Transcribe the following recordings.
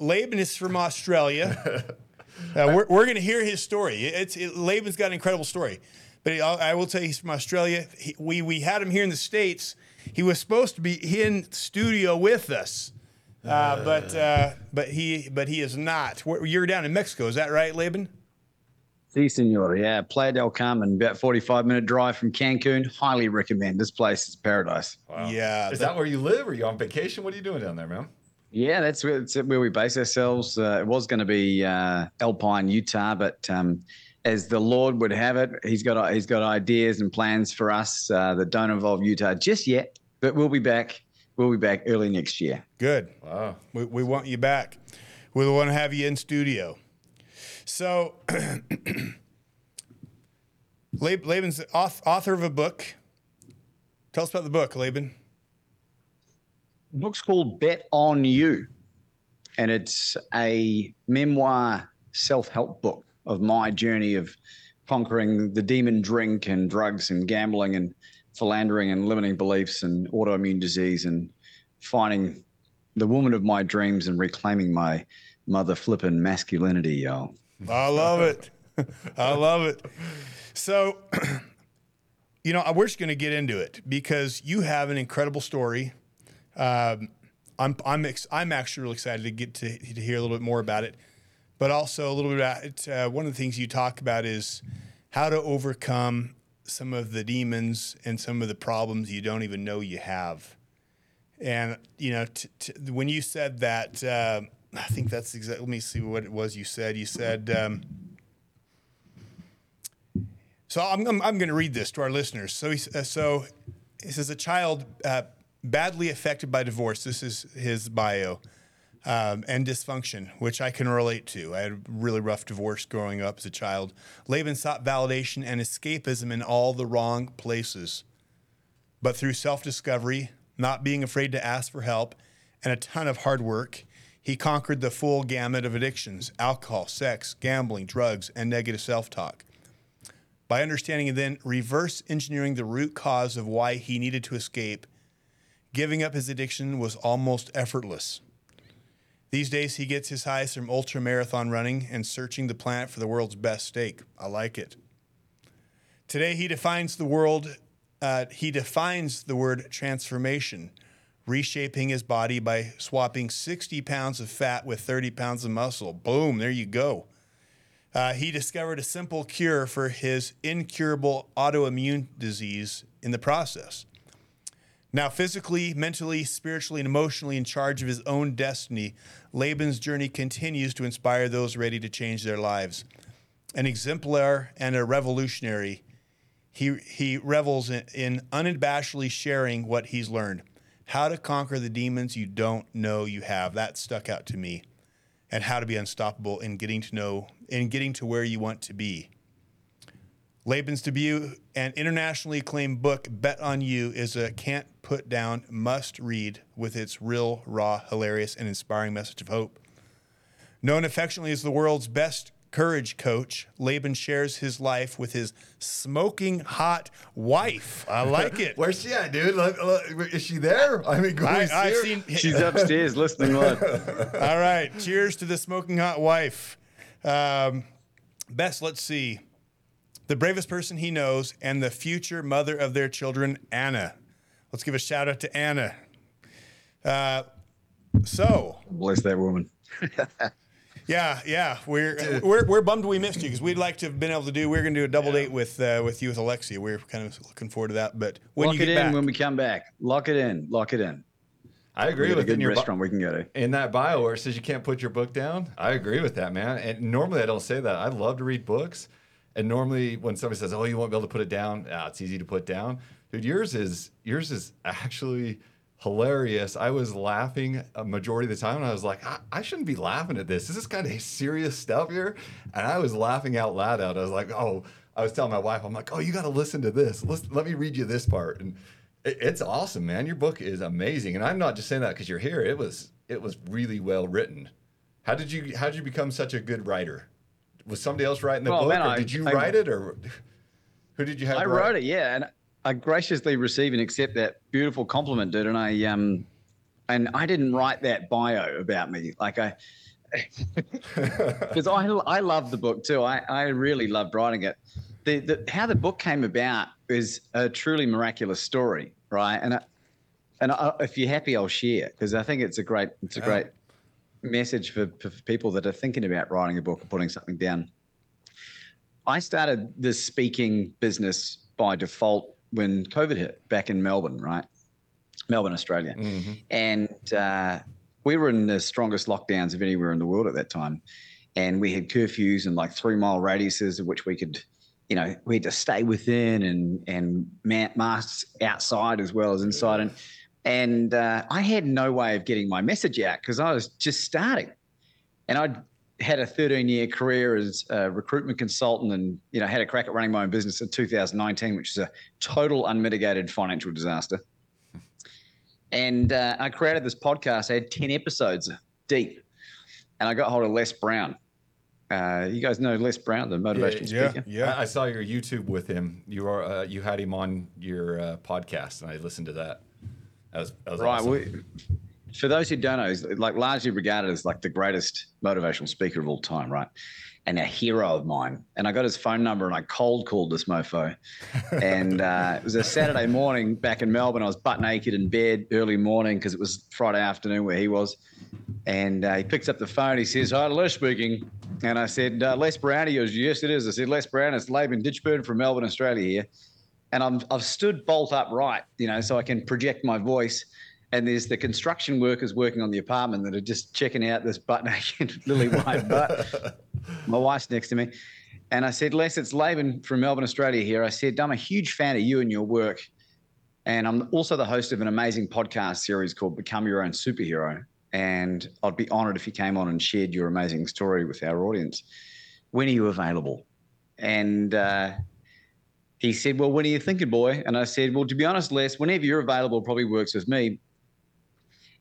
Laban is from Australia. uh, we're we're going to hear his story. It's it, Laban's got an incredible story, but he, I will tell you, he's from Australia. He, we we had him here in the states. He was supposed to be in studio with us, uh, but uh, but he but he is not. You're down in Mexico, is that right, Laban? Si, senor. Yeah, Playa del Carmen, about 45 minute drive from Cancun. Highly recommend. This place is paradise. Yeah, Is but- that where you live? Are you on vacation? What are you doing down there, man? Yeah, that's where, that's where we base ourselves. Uh, it was going to be uh, Alpine, Utah, but um, as the Lord would have it, he's got he's got ideas and plans for us uh, that don't involve Utah just yet. But we'll be back. We'll be back early next year. Good. Wow. We, we want you back. We want to have you in studio. So, Laban's author of a book. Tell us about the book, Laban. Book's called Bet on You, and it's a memoir self help book of my journey of conquering the demon drink and drugs and gambling and philandering and limiting beliefs and autoimmune disease and finding the woman of my dreams and reclaiming my mother flippin' masculinity, y'all. I love it. I love it. So, you know, we're just going to get into it because you have an incredible story. Um, I'm I'm ex- I'm actually really excited to get to, to hear a little bit more about it, but also a little bit about. Uh, one of the things you talk about is how to overcome some of the demons and some of the problems you don't even know you have. And you know, t- t- when you said that, uh, I think that's exactly. Let me see what it was you said. You said. Um, so I'm, I'm, I'm going to read this to our listeners. So he, uh, so he says a child uh, badly affected by divorce. This is his bio. Um, and dysfunction, which I can relate to. I had a really rough divorce growing up as a child. Laban sought validation and escapism in all the wrong places. But through self discovery, not being afraid to ask for help, and a ton of hard work, he conquered the full gamut of addictions alcohol, sex, gambling, drugs, and negative self talk. By understanding and then reverse engineering the root cause of why he needed to escape, giving up his addiction was almost effortless. These days, he gets his highs from ultra marathon running and searching the planet for the world's best steak. I like it. Today, he defines the world. Uh, he defines the word transformation, reshaping his body by swapping 60 pounds of fat with 30 pounds of muscle. Boom! There you go. Uh, he discovered a simple cure for his incurable autoimmune disease in the process. Now, physically, mentally, spiritually, and emotionally in charge of his own destiny, Laban's journey continues to inspire those ready to change their lives. An exemplar and a revolutionary, he, he revels in, in unabashedly sharing what he's learned. How to conquer the demons you don't know you have. That stuck out to me. And how to be unstoppable in getting to know, in getting to where you want to be. Laban's debut and internationally acclaimed book, Bet on You, is a can't put down must read with its real, raw, hilarious, and inspiring message of hope. Known affectionately as the world's best courage coach, Laban shares his life with his smoking hot wife. I like it. Where's she at, dude? Look, look, is she there? I mean, go I, see I've her? seen. She's upstairs listening live. All right. Cheers to the smoking hot wife. Um, best, let's see. The bravest person he knows and the future mother of their children, Anna. Let's give a shout out to Anna. Uh, so, Bless that woman. yeah, yeah, we're we're, we're bummed we missed you because we'd like to have been able to do. We're going to do a double date with uh, with you with Alexia. We're kind of looking forward to that. But when Lock you it in back, when we come back. Lock it in. Lock it in. I agree got a with in good your bi- restaurant we can get it in that bio where it says you can't put your book down. I agree with that, man. And normally I don't say that. I love to read books. And normally when somebody says, "Oh, you won't be able to put it down," ah, it's easy to put down. Dude, yours is yours is actually hilarious. I was laughing a majority of the time, and I was like, I, I shouldn't be laughing at this. This is kind of serious stuff here, and I was laughing out loud. Out, I was like, oh, I was telling my wife, I'm like, oh, you got to listen to this. Let's let me read you this part, and it, it's awesome, man. Your book is amazing, and I'm not just saying that because you're here. It was it was really well written. How did you how did you become such a good writer? Was somebody else writing the Well, book, man, or I- did you I- write it, or who did you have? I write? wrote it, yeah, and I graciously receive and accept that beautiful compliment, dude. And I um, and I didn't write that bio about me. Like I, because I I love the book too. I I really loved writing it. The, the how the book came about is a truly miraculous story, right? And I, and I, if you're happy, I'll share because I think it's a great it's a great message for, for people that are thinking about writing a book or putting something down. I started this speaking business by default when COVID hit back in Melbourne, right? Melbourne, Australia. Mhm. And uh, we were in the strongest lockdowns of anywhere in the world at that time. And we had curfews and like three mile radiuses of which we could, you know, we had to stay within and and ma- masks outside as well as inside. And and uh, I had no way of getting my message out because I was just starting. And I'd had a 13 year career as a recruitment consultant and, you know, had a crack at running my own business in 2019, which is a total unmitigated financial disaster. And uh, I created this podcast. I had 10 episodes deep. And I got hold of Les Brown. Uh, you guys know Les Brown, the motivational Yeah, speaker? yeah. I, I saw your YouTube with him. You are uh, you had him on your uh, podcast, and I listened to that. That was, that was Right. awesome. We, for those who don't know, he's like largely regarded as like the greatest motivational speaker of all time, right? And a hero of mine. And I got his phone number and I cold called this mofo. And uh, it was a Saturday morning back in Melbourne. I was butt naked in bed early morning because it was Friday afternoon where he was. And uh, he picks up the phone. He says, "Hi, Les speaking." And I said, uh, "Les Brown." He goes, "Yes, it is." I said, "Les Brown, it's Laban Ditchburn from Melbourne, Australia here." And I'm I've stood bolt upright, you know, so I can project my voice. And there's the construction workers working on the apartment that are just checking out this butt naked lily white butt. My wife's next to me. And I said, Les, it's Laban from Melbourne, Australia here. I said, I'm a huge fan of you and your work. And I'm also the host of an amazing podcast series called Become Your Own Superhero. And I'd be honored if you came on and shared your amazing story with our audience. When are you available? And uh, he said, Well, when are you thinking, boy? And I said, Well, to be honest, Les, whenever you're available probably works with me.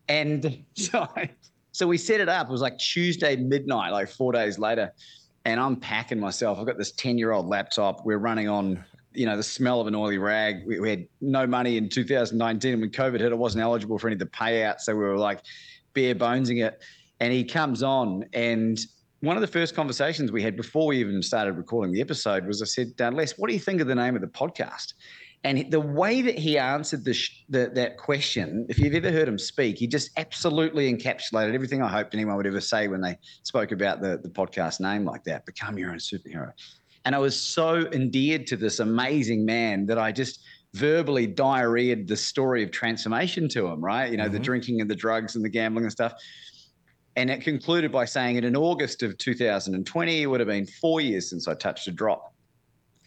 And so, I, so we set it up. It was like Tuesday midnight, like four days later. And I'm packing myself. I've got this 10 year old laptop. We're running on, you know, the smell of an oily rag. We, we had no money in 2019. And when COVID hit, I wasn't eligible for any of the payouts. So we were like bare bonesing it. And he comes on. And one of the first conversations we had before we even started recording the episode was I said, uh, Les, what do you think of the name of the podcast? And the way that he answered the, sh- the, that question, if you've ever heard him speak, he just absolutely encapsulated everything I hoped anyone would ever say when they spoke about the, the podcast name like that become your own superhero. And I was so endeared to this amazing man that I just verbally diarrheaed the story of transformation to him, right? You know, the Mhm. drinking and the drugs and the gambling and stuff. And it concluded by saying, that in August of 2020, it would have been four years since I touched a drop.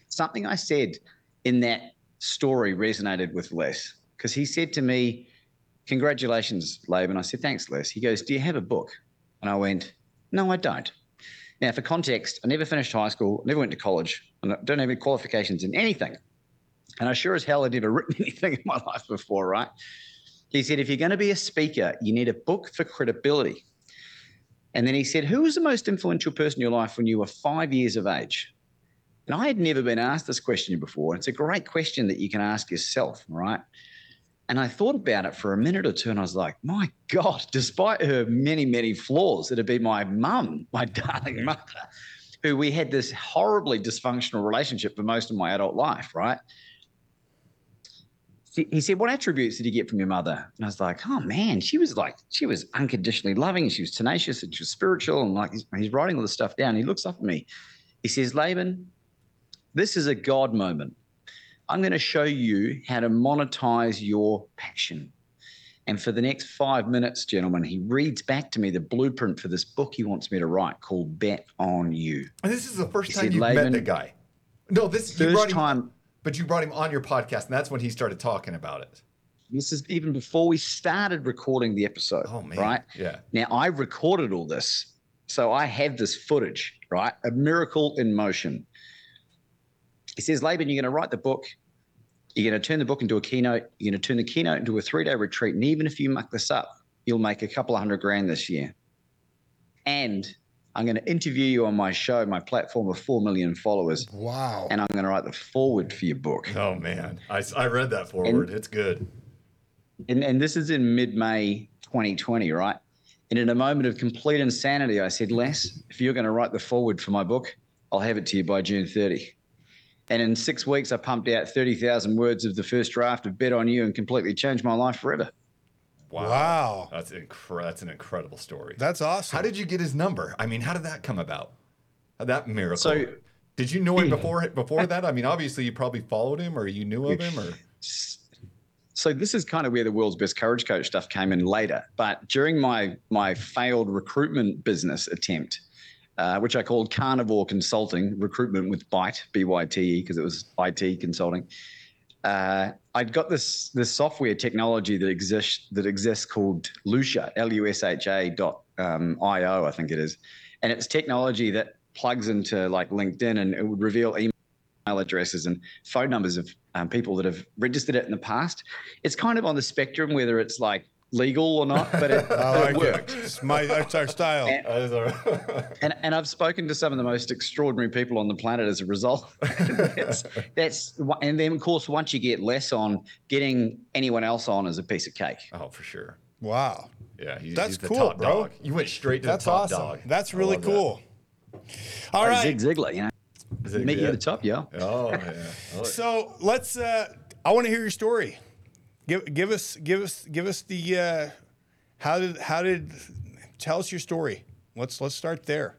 Something I said in that story resonated with Les because he said to me, Congratulations, Laban. I said, Thanks, Les. He goes, Do you have a book? And I went, No, I don't. Now, for context, I never finished high school, never went to college, and I don't have any qualifications in anything. And I sure as hell had never written anything in my life before, right? He said, If you're going to be a speaker, you need a book for credibility. And then he said, Who was the most influential person in your life when you were five years of age? And I had never been asked this question before. It's a great question that you can ask yourself, right? And I thought about it for a minute or two and I was like, my God, despite her many, many flaws, it'd be my mum, my darling mother, who we had this horribly dysfunctional relationship for most of my adult life, right? He he said, What attributes did you get from your mother? And I was like, Oh man, she was like, she was unconditionally loving, she was tenacious, and she was spiritual. And like, he's, he's writing all this stuff down. He looks up at me. He says, Laban, this is a God moment. I'm going to show you how to monetize your passion. And for the next five minutes, gentlemen, he reads back to me the blueprint for this book he wants me to write called Bet on You. And this is the first He time said, you met "Laban, the guy. No, this First brought him, time, but you brought him on your podcast, and that's when he started talking about it. this is even before we started recording the episode. Oh man, Right? Yeah. Now, I recorded all this. So I have this footage, right? A miracle in motion. He says, Laban, you're going to write the book. You're going to turn the book into a keynote. You're going to turn the keynote into a three day retreat. And even if you muck this up, you'll make a couple of hundred grand this year. And I'm going to interview you on my show, my platform of 4 million followers. Wow. And I'm going to write the foreword for your book. Oh man, I, I read that foreword. it's good. and, and this is in mid May 2020, right? And in a moment of complete insanity, I said, Les, if you're going to write the foreword for my book, I'll have it to you by June 30. And in six weeks, I pumped out 30,000 words of the first draft of Bet on You and completely changed my life forever. Wow. Wow. That's incre- That's an incredible story. That's awesome. How did you get his number? I mean, how did that come about? That miracle. So- did you know him before before that? I mean, obviously you probably followed him or you knew of him or So this is kind of where the world's best courage coach stuff came in later. But during my my failed recruitment business attempt, uh, which I called Carnivore Consulting Recruitment with Byte B Y T E because it was IT consulting. Uh, I'd got this this software technology that exists that exists called Lusha L U S H A dot um, I O I think it is, and it's technology that plugs into like LinkedIn and it would reveal email addresses and phone numbers of um, people that have registered it in the past. It's kind of on the spectrum whether it's like legal or not, but it, I like it it. worked. It's my, that's our style. And- That is our- And, and I've spoken to some of the most extraordinary people on the planet as a result. that's, that's and then of course once you get Les on, getting anyone else on is a piece of cake. oh, for sure. Wow. Yeah, he's, That's he's the cool, top bro. dog. You went straight to That's the top awesome. dog. That's I really love that. cool. All Like right. Zig Ziglar, you know, Zig, meet you at the top, yeah. Oh yeah. Oh, So let's. Uh, I want to hear your story. Give give us give us give us the uh, how did how did tell us your story. Let's let's start there.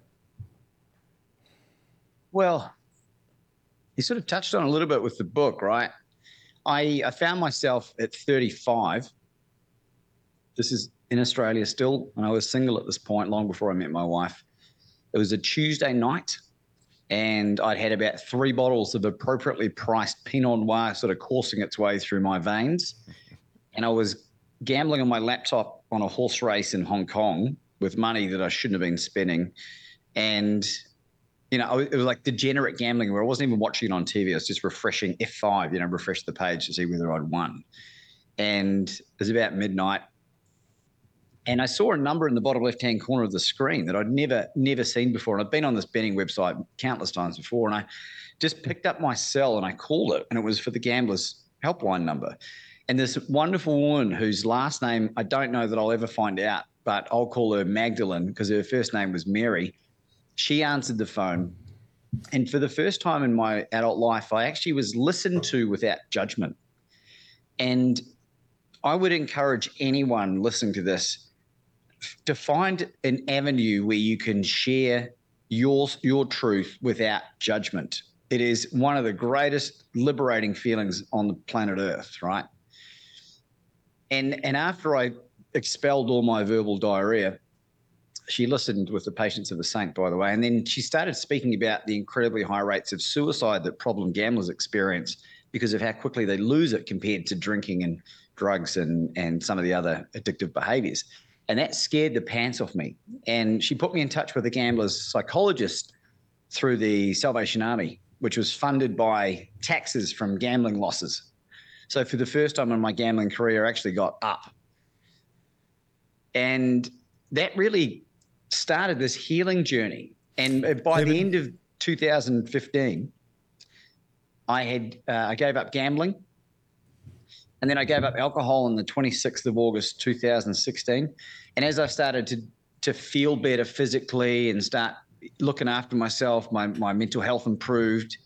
Well, you sort of touched on a little bit with the book, right? I, I found myself at 35. This is in Australia still, and I was single at this point long before I met my wife. It was a Tuesday night, and I'd had about three bottles of appropriately priced Pinot Noir sort of coursing its way through my veins. And I was gambling on my laptop on a horse race in Hong Kong with money that I shouldn't have been spending. And you know, it was like degenerate gambling where I wasn't even watching it on TV. I was just refreshing F5, you know, refresh the page to see whether I'd won. And it was about midnight. And I saw a number in the bottom left hand corner of the screen that I'd never, never seen before. And I've been on this betting website countless times before. And I just picked up my cell and I called it. And it was for the gambler's helpline number. And this wonderful woman whose last name I don't know that I'll ever find out, but I'll call her Magdalene because her first name was Mary she answered the phone. And for the first time in my adult life, I actually was listened to without judgment. And I would encourage anyone listening to this to find an avenue where you can share your, your truth without judgment. It is one of the greatest liberating feelings on the planet Earth, right? And, and after I expelled all my verbal diarrhea, she listened with the patience of a saint, by the way. And then she started speaking about the incredibly high rates of suicide that problem gamblers experience because of how quickly they lose it compared to drinking and drugs and, and some of the other addictive behaviors. And that scared the pants off me. And she put me in touch with a gambler's psychologist through the Salvation Army, which was funded by taxes from gambling losses. So for the first time in my gambling career, I actually got up. And that really started this healing journey. And uh, by the end of 2015, I had uh, I gave up gambling, and then I gave up alcohol on the 26th of August 2016. And as I started to to feel better physically and start looking after myself, my my mental health improved.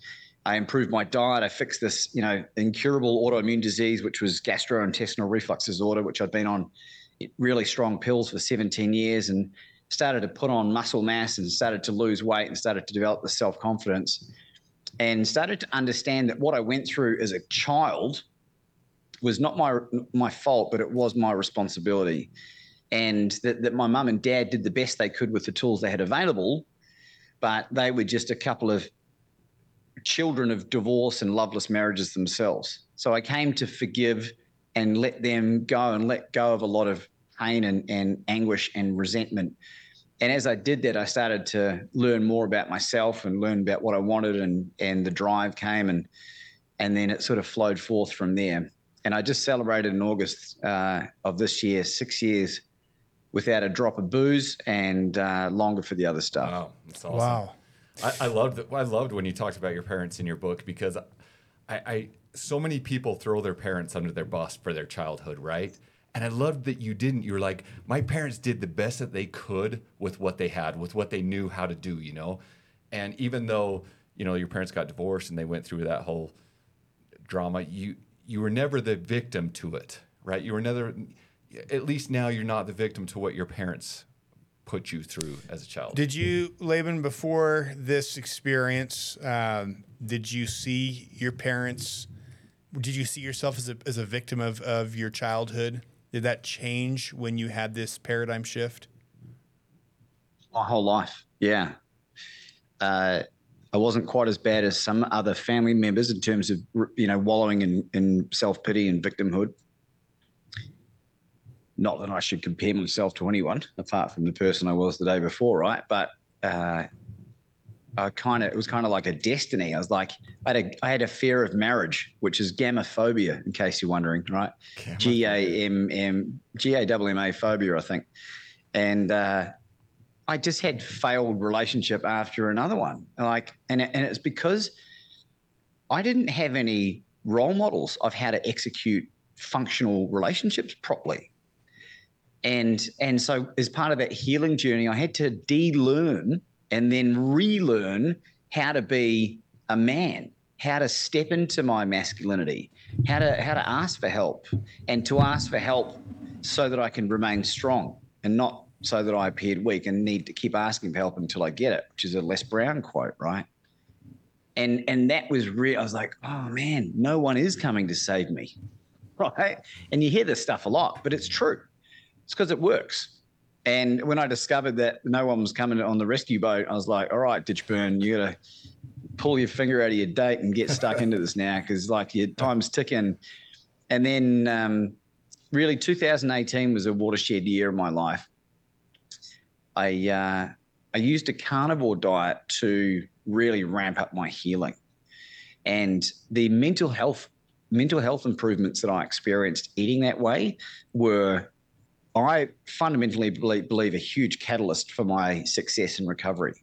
I improved my diet. I fixed this, you know, incurable autoimmune disease, which was gastrointestinal reflux disorder, which I'd been on really strong pills for 17 years and started to put on muscle mass and started to lose weight and started to develop the self confidence and started to understand that what I went through as a child was not my my fault, but it was my responsibility. And that, that my mum and dad did the best they could with the tools they had available, but they were just a couple of children of divorce and loveless marriages themselves. So I came to forgive and let them go and let go of a lot of pain and, and anguish and resentment. And as I did that, I started to learn more about myself and learn about what I wanted, and and the drive came, and and then it sort of flowed forth from there. And I just celebrated in August uh, of this year six years without a drop of booze, and uh, longer for the other stuff. Wow, that's awesome. Wow. I, I loved I loved when you talked about your parents in your book because I, I so many people throw their parents under their bus for their childhood, right? And I loved that you didn't. You were like, my parents did the best that they could with what they had, with what they knew how to do, you know? And even though, you know, your parents got divorced and they went through that whole drama, you you were never the victim to it, right? You were never at least now you're not the victim to what your parents put you through as a child. Did you, Laban, before this experience, um, did you see your parents? Did you see yourself as a, as a victim of, of your childhood? Did that change when you had this paradigm shift? My whole life, yeah. Uh, I wasn't quite as bad as some other family members in terms of you know wallowing in, in self pity and victimhood. Not that I should compare myself to anyone apart from the person I was the day before, right? But uh, I kind of it was kind of like a destiny. I was like I had a I had a fear of marriage, which is gamophobia, in case you're wondering, right? G A M M G A W M A phobia, I think, and. Uh, I just had failed relationship after another one. Like, and and it's because I didn't have any role models of how to execute functional relationships properly. And and so as part of that healing journey, I had to de-learn and then relearn how to be a man, how to step into my masculinity, how to how to ask for help, and to ask for help so that I can remain strong and not so that I appeared weak and need to keep asking for help until I get it, which is a Les Brown quote, right? And and that was real. I was like, oh man, no one is coming to save me, right? And you hear this stuff a lot, but it's true. It's because it works. And when I discovered that no one was coming on the rescue boat, I was like, all right, Ditchburn, you got to pull your finger out of your date and get stuck into this now because like your time's ticking. And then um, really 2018 was a watershed year of my life I uh, I used a carnivore diet to really ramp up my healing, and the mental health mental health improvements that I experienced eating that way were. I fundamentally believe, believe a huge catalyst for my success and recovery.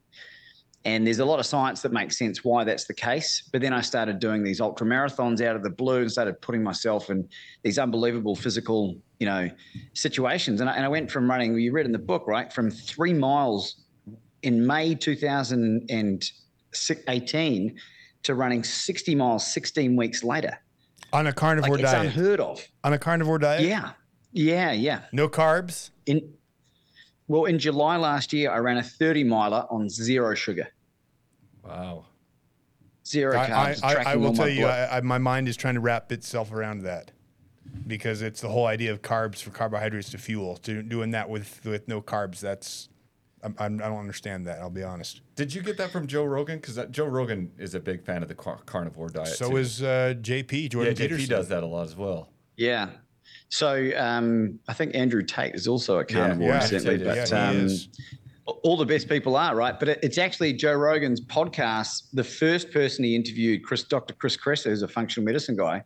And there's a lot of science that makes sense why that's the case. But then I started doing these ultra marathons out of the blue and started putting myself in these unbelievable physical you know, situations. And I, and I went from running, you read in the book, right, from three miles in May 2018 to running 60 miles 16 weeks later. On a carnivore like, diet. It's unheard of. On a carnivore diet? Yeah. Yeah, yeah. No carbs? In well, in July last year, I ran a 30 miler on zero sugar. Wow. Zero carbs. I, I, I will tell you, I, my mind is trying to wrap itself around that because it's the whole idea of carbs for carbohydrates to fuel. To, doing that with with no carbs, that's I'm, I'm, I do not understand that. I'll be honest. Did you get that from Joe Rogan? Because Joe Rogan is a big fan of the car- carnivore diet. So too. is uh, JP Jordan yeah, Peterson. JP does that a lot as well. Yeah. So um, I think Andrew Tate is also a carnivore, yeah, incidentally. yeah, but yeah, um, is. All the best people are, right? But it's actually Joe Rogan's podcast. The first person he interviewed, Chris, Dr. Chris Kresser, who's a functional medicine guy,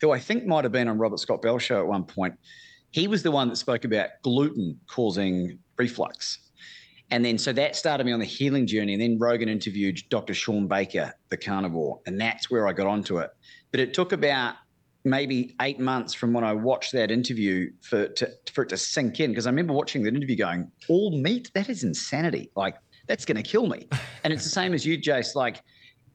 who I think might have been on Robert Scott Bell show at one point. He was the one that spoke about gluten causing reflux. And then, so that started me on the healing journey. And then Rogan interviewed Dr. Shawn Baker, the carnivore, and that's where I got onto it. But it took about maybe eight months from when I watched that interview for to, for it to sink in. Because I remember watching that interview, going, "All meat? That is insanity! Like that's going to kill me." And it's the same as you, Jace. Like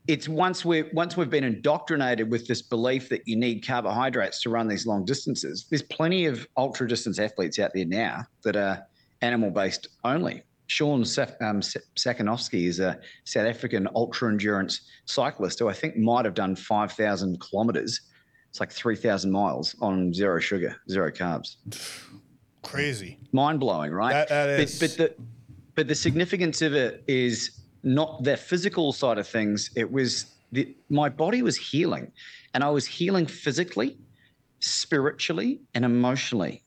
it's once we once we've been indoctrinated with this belief that you need carbohydrates to run these long distances. There's plenty of ultra distance athletes out there now that are animal based only. Sean um, Sakanovsky is a South African ultra endurance cyclist who I think might have done 5,000 kilometers. It's like 3,000 miles on zero sugar, zero carbs. Crazy. Mind blowing, right? That, that is... but, but, the, but the significance of it is not the physical side of things. It was the, my body was healing, and I was healing physically, spiritually, and emotionally.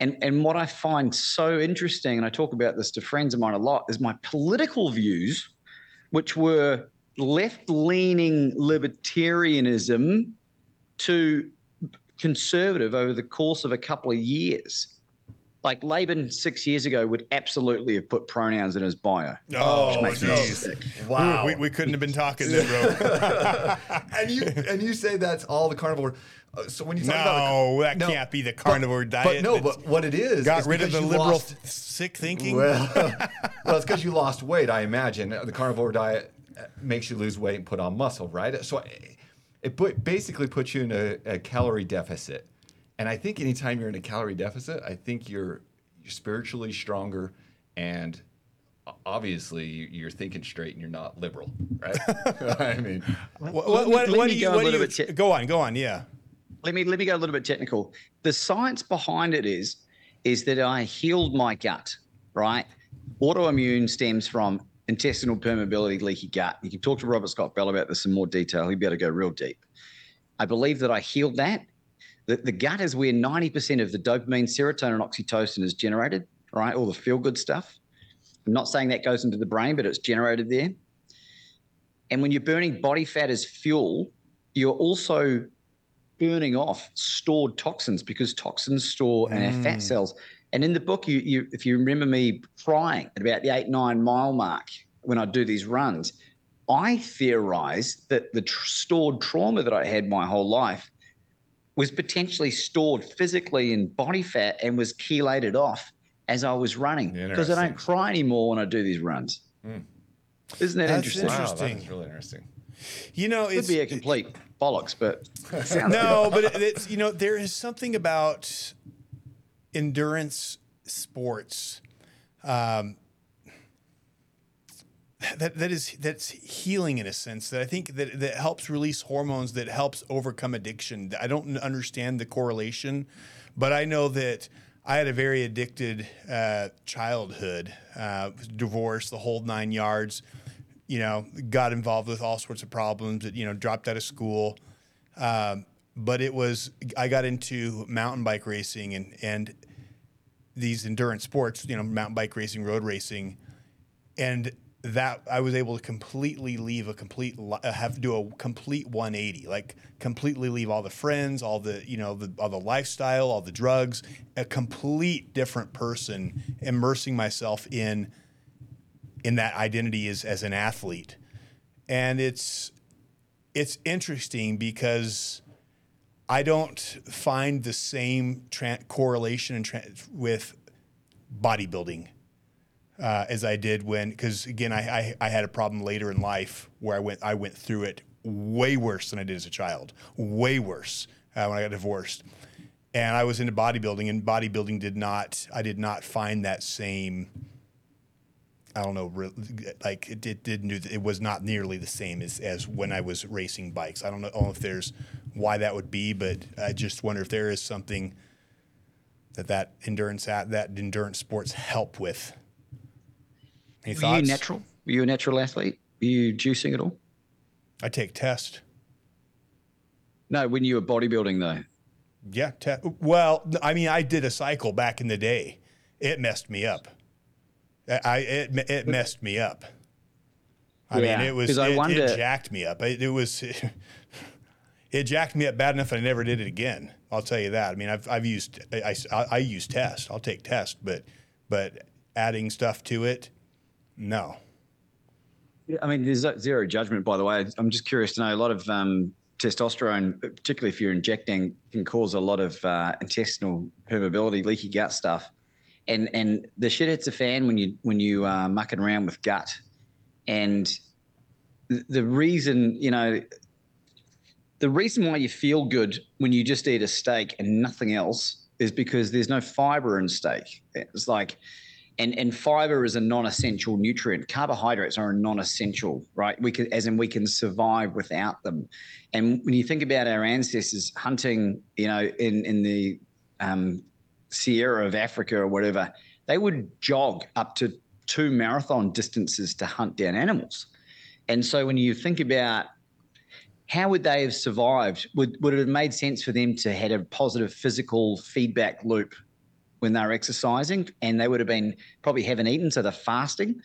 And and what I find so interesting, and I talk about this to friends of mine a lot, is my political views, which were left-leaning libertarianism to conservative over the course of a couple of years like Laban six years ago would absolutely have put pronouns in his bio. Oh, makes me geez. sick. Wow. We, we couldn't have been talking then, bro. and you and you say that's all the carnivore. Uh, so when you talk about no, that No, can't be the carnivore but, diet. no, but what it is got is rid of the liberal, lost- sick thinking. Well, well, it's because you lost weight, I imagine. The carnivore diet uh, makes you lose weight and put on muscle, right? So it, put, basically puts you in a, a calorie deficit. And I think anytime you're in a calorie deficit, I think you're you're spiritually stronger and obviously you- you're thinking straight and you're not liberal, right? I mean, what, what, what, what do you, go what do you, te- go on, go on, yeah. let me let me go a little bit technical. The science behind it is is that I healed my gut, right? Autoimmune stems from intestinal permeability, leaky gut. You can talk to Robert Scott Bell about this in more detail. He'd be able to go real deep. I believe that I healed that. The, the gut is where 90% of the dopamine, serotonin, oxytocin is generated, right? All the feel good stuff. I'm not saying that goes into the brain, but it's generated there. And when you're burning body fat as fuel, you're also burning off stored toxins because toxins store in our fat Mm. cells. And in the book, you, you if you remember me crying at about the eight nine mile mark when I do these runs, I theorized that the tr- stored trauma that I had my whole life was potentially stored physically in body fat and was chelated off as I was running because I don't cry anymore when I do these runs. Hmm. Isn't that That's interesting? wow, that Interesting. is really interesting. You know, Could it's be a complete bollocks, but it sounds no, but it- it's you know there is something about endurance sports um, that that is that's healing in a sense that I think that that helps release hormones that helps overcome addiction. I don't understand the correlation, but I know that. I had a very addicted uh, childhood, uh, divorce, the whole nine yards. You know, got involved with all sorts of problems. You know, dropped out of school. Um, but it was I got into mountain bike racing and and these endurance sports, you know, mountain bike racing, road racing, and that I was able to completely leave a complete uh, have to do a complete 180, like completely leave all the friends, all the you know the all the lifestyle, all the drugs, a complete different person, immersing myself in in that identity as as an athlete, and it's it's interesting because I don't find the same tra- correlation tra- with bodybuilding uh, as I did when, because again, I, I I had a problem later in life where I went I went through it way worse than I did as a child, way worse uh, when I got divorced, and I was into bodybuilding, and bodybuilding did not I did not find that same. I don't know, like it, it didn't do. It was not nearly the same as, as when I was racing bikes. I don't know if there's why that would be, but I just wonder if there is something that that endurance at that endurance sports help with. Any Were thoughts? you natural? Were you a natural athlete? Were you juicing at all? I take test. No, when you were bodybuilding though. Yeah, te- well, I mean, I did a cycle back in the day. It messed me up. I it it messed me up. I Yeah, mean, it was I it, wonder- it jacked me up. It, it was it jacked me up bad enough. And I never did it again. I'll tell you that. I mean, I've I've used I, I, I use test. I'll take test, but but adding stuff to it, no. Yeah, I mean, there's zero judgment, by the way. I'm just curious to know. A lot of um, testosterone, particularly if you're injecting, can cause a lot of uh, intestinal permeability, leaky gut stuff, and and the shit hits a fan when you when you uh, mucking around with gut, and th- the reason you know. The reason why you feel good when you just eat a steak and nothing else is because there's no fiber in steak. It's like and and fiber is a non-essential nutrient. Carbohydrates are a non-essential right? We can as in we can survive without them. And when you think about our ancestors hunting you know in in the um, sierra of africa or whatever they would jog up to two marathon distances to hunt down animals. And so when you think about how would they have survived would, would it have made sense for them to had a positive physical feedback loop when they were exercising and they would have been probably haven't eaten so they're fasting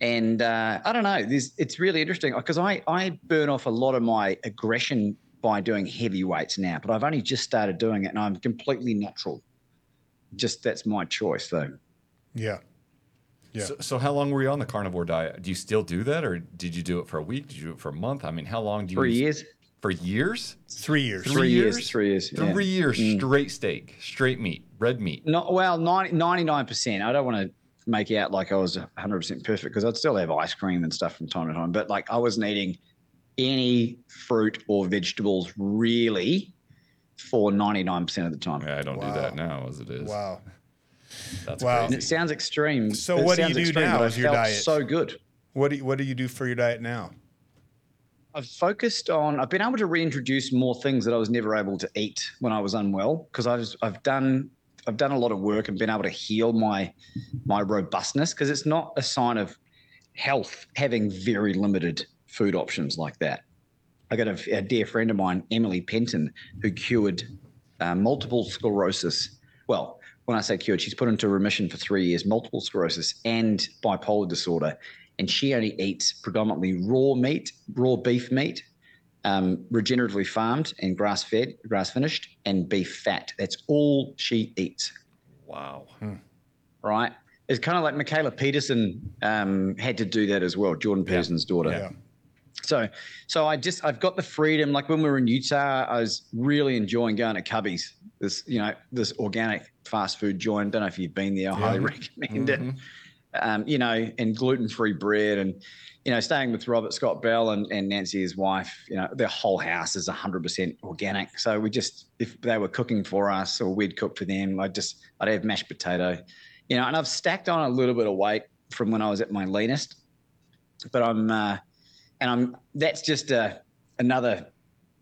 and uh, i don't know this it's really interesting because I, I burn off a lot of my aggression by doing heavy weights now but i've only just started doing it and i'm completely natural just that's my choice though. Yeah. Yeah. So, so how long were you on the carnivore diet? Do you still do that, or did you do it for a week? Did you do it for a month? I mean, how long do you? Three use- years. For years. Three years. Three years, three years, yeah. Mm. Three years straight steak, straight meat, red meat. Not well, 99 percent. I don't want to make it out like I was 100 percent perfect because I'd still have ice cream and stuff from time to time. But like I wasn't eating any fruit or vegetables really for 99 percent of the time. Yeah, I don't do that now, as it is. Wow. That's Wow. And it sounds extreme. So It what do you sounds do extreme, now but with your diet? So good. What do you, what do you do for your diet now? I've focused on. I've been able to reintroduce more things that I was never able to eat when I was unwell because I've I've done I've done a lot of work and been able to heal my my robustness because it's not a sign of health having very limited food options like that. I got a, a dear friend of mine, Emily Penton, who cured uh, multiple sclerosis. Well, when I say cured, she's put into remission for three years, multiple sclerosis and bipolar disorder. And she only eats predominantly raw meat, raw beef meat, um, regeneratively farmed and grass fed, grass finished, and beef fat. That's all she eats Wow. right? It's kind of like Mikhaila Peterson um, had to do that as well, Jordan Peterson's daughter. Yeah. So, so I just I've got the freedom. Like when we were in Utah, I was really enjoying going to Cubby's. This you know this organic fast food joint. Don't know if you've been there. I highly recommend it. Um, you know, and gluten free bread, and you know, staying with Robert Scott Bell and, and Nancy, his wife. You know, their whole house is hundred percent organic. So we just if they were cooking for us or we'd cook for them, I just I'd have mashed potato. You know, and I've stacked on a little bit of weight from when I was at my leanest, but I'm. Uh, and I'm that's just a, another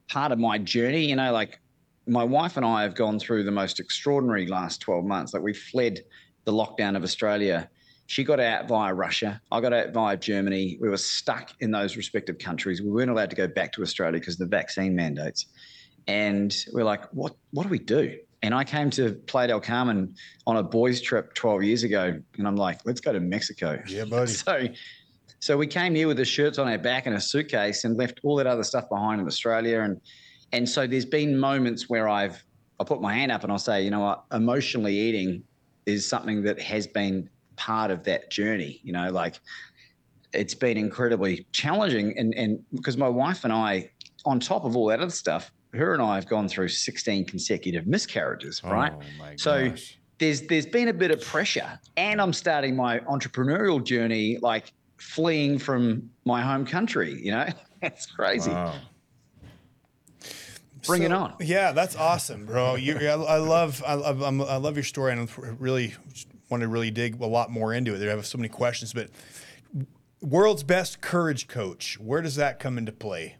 part of my journey. You know, like my wife and I have gone through the most extraordinary last 12 months. Like we fled the lockdown of Australia. She got out via Russia. I got out via Germany. We were stuck in those respective countries. We weren't allowed to go back to Australia because of the vaccine mandates. And we're like, what what do we do? And I came to Playa del Carmen on a boys' trip 12 years ago, and I'm like, let's go to Mexico. Yeah, buddy. So, so we came here with the shirts on our back and a suitcase, and left all that other stuff behind in Australia. And and so there's been moments where I've I put my hand up and I'll say, you know what, emotionally eating is something that has been part of that journey. You know, like it's been incredibly challenging, and and because my wife and I, on top of all that other stuff, her and I have gone through 16 consecutive miscarriages, oh right? Oh So gosh. there's there's been a bit of pressure, and I'm starting my entrepreneurial journey like fleeing from my home country. You know, that's crazy. Wow. Bring it on. Yeah, that's awesome, bro. You, I, I love, I, love- I'm- I love your story, and I really want to really dig a lot more into it. There I have so many questions, but world's best courage coach. Where does that come into play?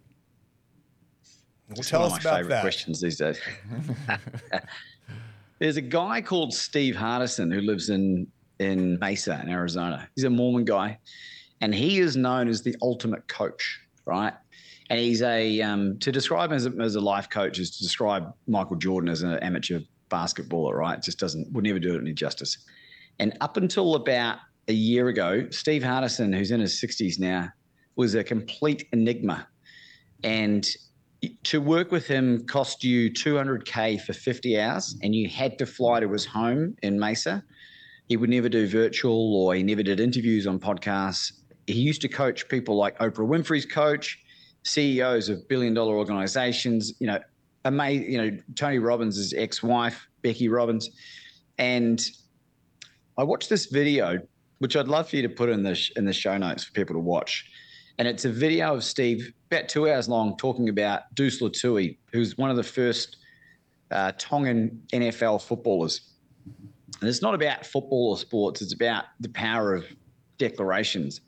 Well, It's tell one us of my about favorite that. questions these days. There's a guy called Steve Hardison who lives in in Mesa in Arizona. He's a Mormon guy, and he is known as the ultimate coach, right? And he's a um, to describe him as a, as a life coach is to describe Michael Jordan as an amateur basketballer, right? It just doesn't would never do it any justice. And up until about a year ago, Steve Hardison, who's in his 60s now, was a complete enigma. And to work with him cost you 200k for 50 hours and you had to fly to his home in mesa he would never do virtual or he never did interviews on podcasts he used to coach people like oprah winfrey's coach ceos of billion dollar organizations you know amazing you know tony robbins' ex-wife becky robbins and i watched this video which i'd love for you to put in the sh- in the show notes for people to watch and it's a video of Steve, about two hours long, talking about Deuce Lutui, who's one of the first uh, Tongan NFL footballers. And it's not about football or sports; it's about the power of declarations.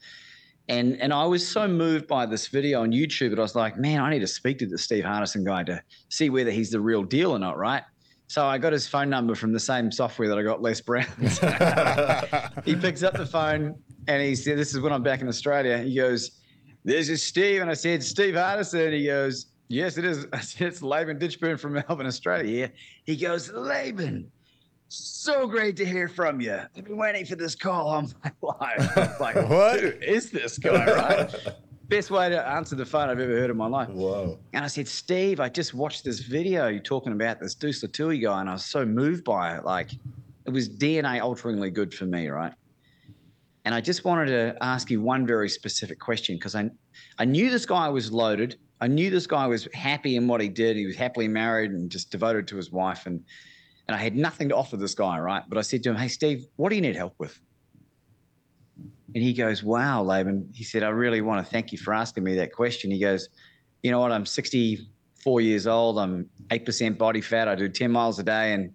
And and I was so moved by this video on YouTube that I was like, man, I need to speak to the Steve Hardison guy to see whether he's the real deal or not, right? So I got his phone number from the same software that I got Les Brown's. he picks up the phone and he said, "This is when I'm back in Australia." He goes, "This is Steve," and I said, "Steve Hardison." He goes, "Yes, it is." I said, "It's Laban Ditchburn from Melbourne, Australia." Yeah. He goes, "Laban, so great to hear from you. I've been waiting for this call all my life." I was like, What? Who is this guy? Right? Best way to answer the phone I've ever heard in my life. Whoa. And I said, Steve, I just watched this video you talking about this Deuce Lutui guy, and I was so moved by it. Like, it was DNA alteringly good for me, right? And I just wanted to ask you one very specific question because I, I knew this guy was loaded. I knew this guy was happy in what he did. He was happily married and just devoted to his wife. And, and I had nothing to offer this guy, right? But I said to him, Hey, Steve, what do you need help with? And he goes, Wow, Laban. He said, I really want to thank you for asking me that question. He goes, You know what? I'm 64 years old. I'm 8% body fat. I do 10 miles a day. And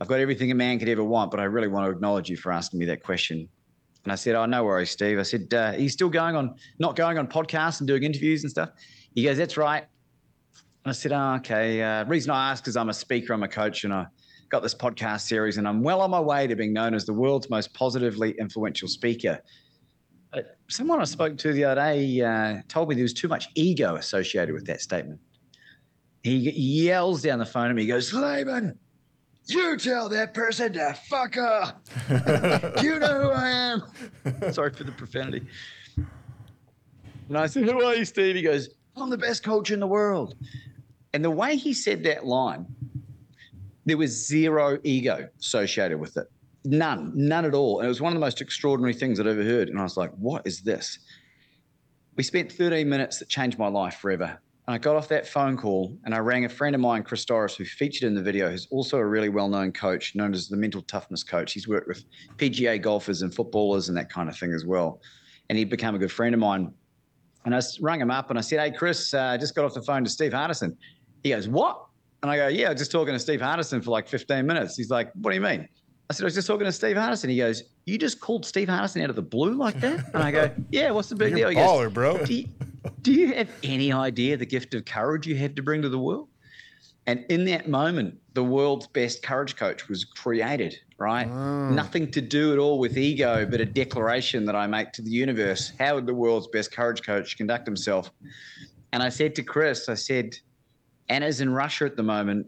I've got everything a man could ever want. But I really want to acknowledge you for asking me that question. And I said, "Oh, no worries, Steve." I said, uh, "He's still going on, not going on podcasts and doing interviews and stuff." He goes, "That's right." And I said, "Oh, okay." Uh, reason I ask is I'm a speaker, I'm a coach, and I got this podcast series, and I'm well on my way to being known as the world's most positively influential speaker. Uh, someone I spoke to the other day uh, told me there was too much ego associated with that statement. He yells down the phone at me. He goes, "Laban, you tell that person to fuck off. you know who I am. Sorry for the profanity. And I said, Who are you, Steve? He goes, I'm the best coach in the world. And the way he said that line, there was zero ego associated with it. None, none at all. And it was one of the most extraordinary things I'd ever heard. And I was like, What is this? We spent 13 minutes that changed my life forever. And I got off that phone call and I rang a friend of mine, Chris Dorris, who featured in the video, who's also a really well known coach, known as the mental toughness coach. He's worked with PGA golfers and footballers and that kind of thing as well. And he became a good friend of mine. And I rang him up and I said, Hey, Chris, uh, I just got off the phone to Steve Hardison. He goes, What? And I go, Yeah, I was just talking to Steve Hardison for like 15 minutes. He's like, What do you mean? I said, I was just talking to Steve Hardison. He goes, You just called Steve Hardison out of the blue like that? And I go, Yeah, what's the big You're deal? Baller, goes, bro. Do you, do you have any idea the gift of courage you have to bring to the world? And in that moment, the world's best courage coach was created, right? Ah. Nothing to do at all with ego, but a declaration that I make to the universe. How would the world's best courage coach conduct himself? And I said to Chris, I said, Anna's in Russia at the moment.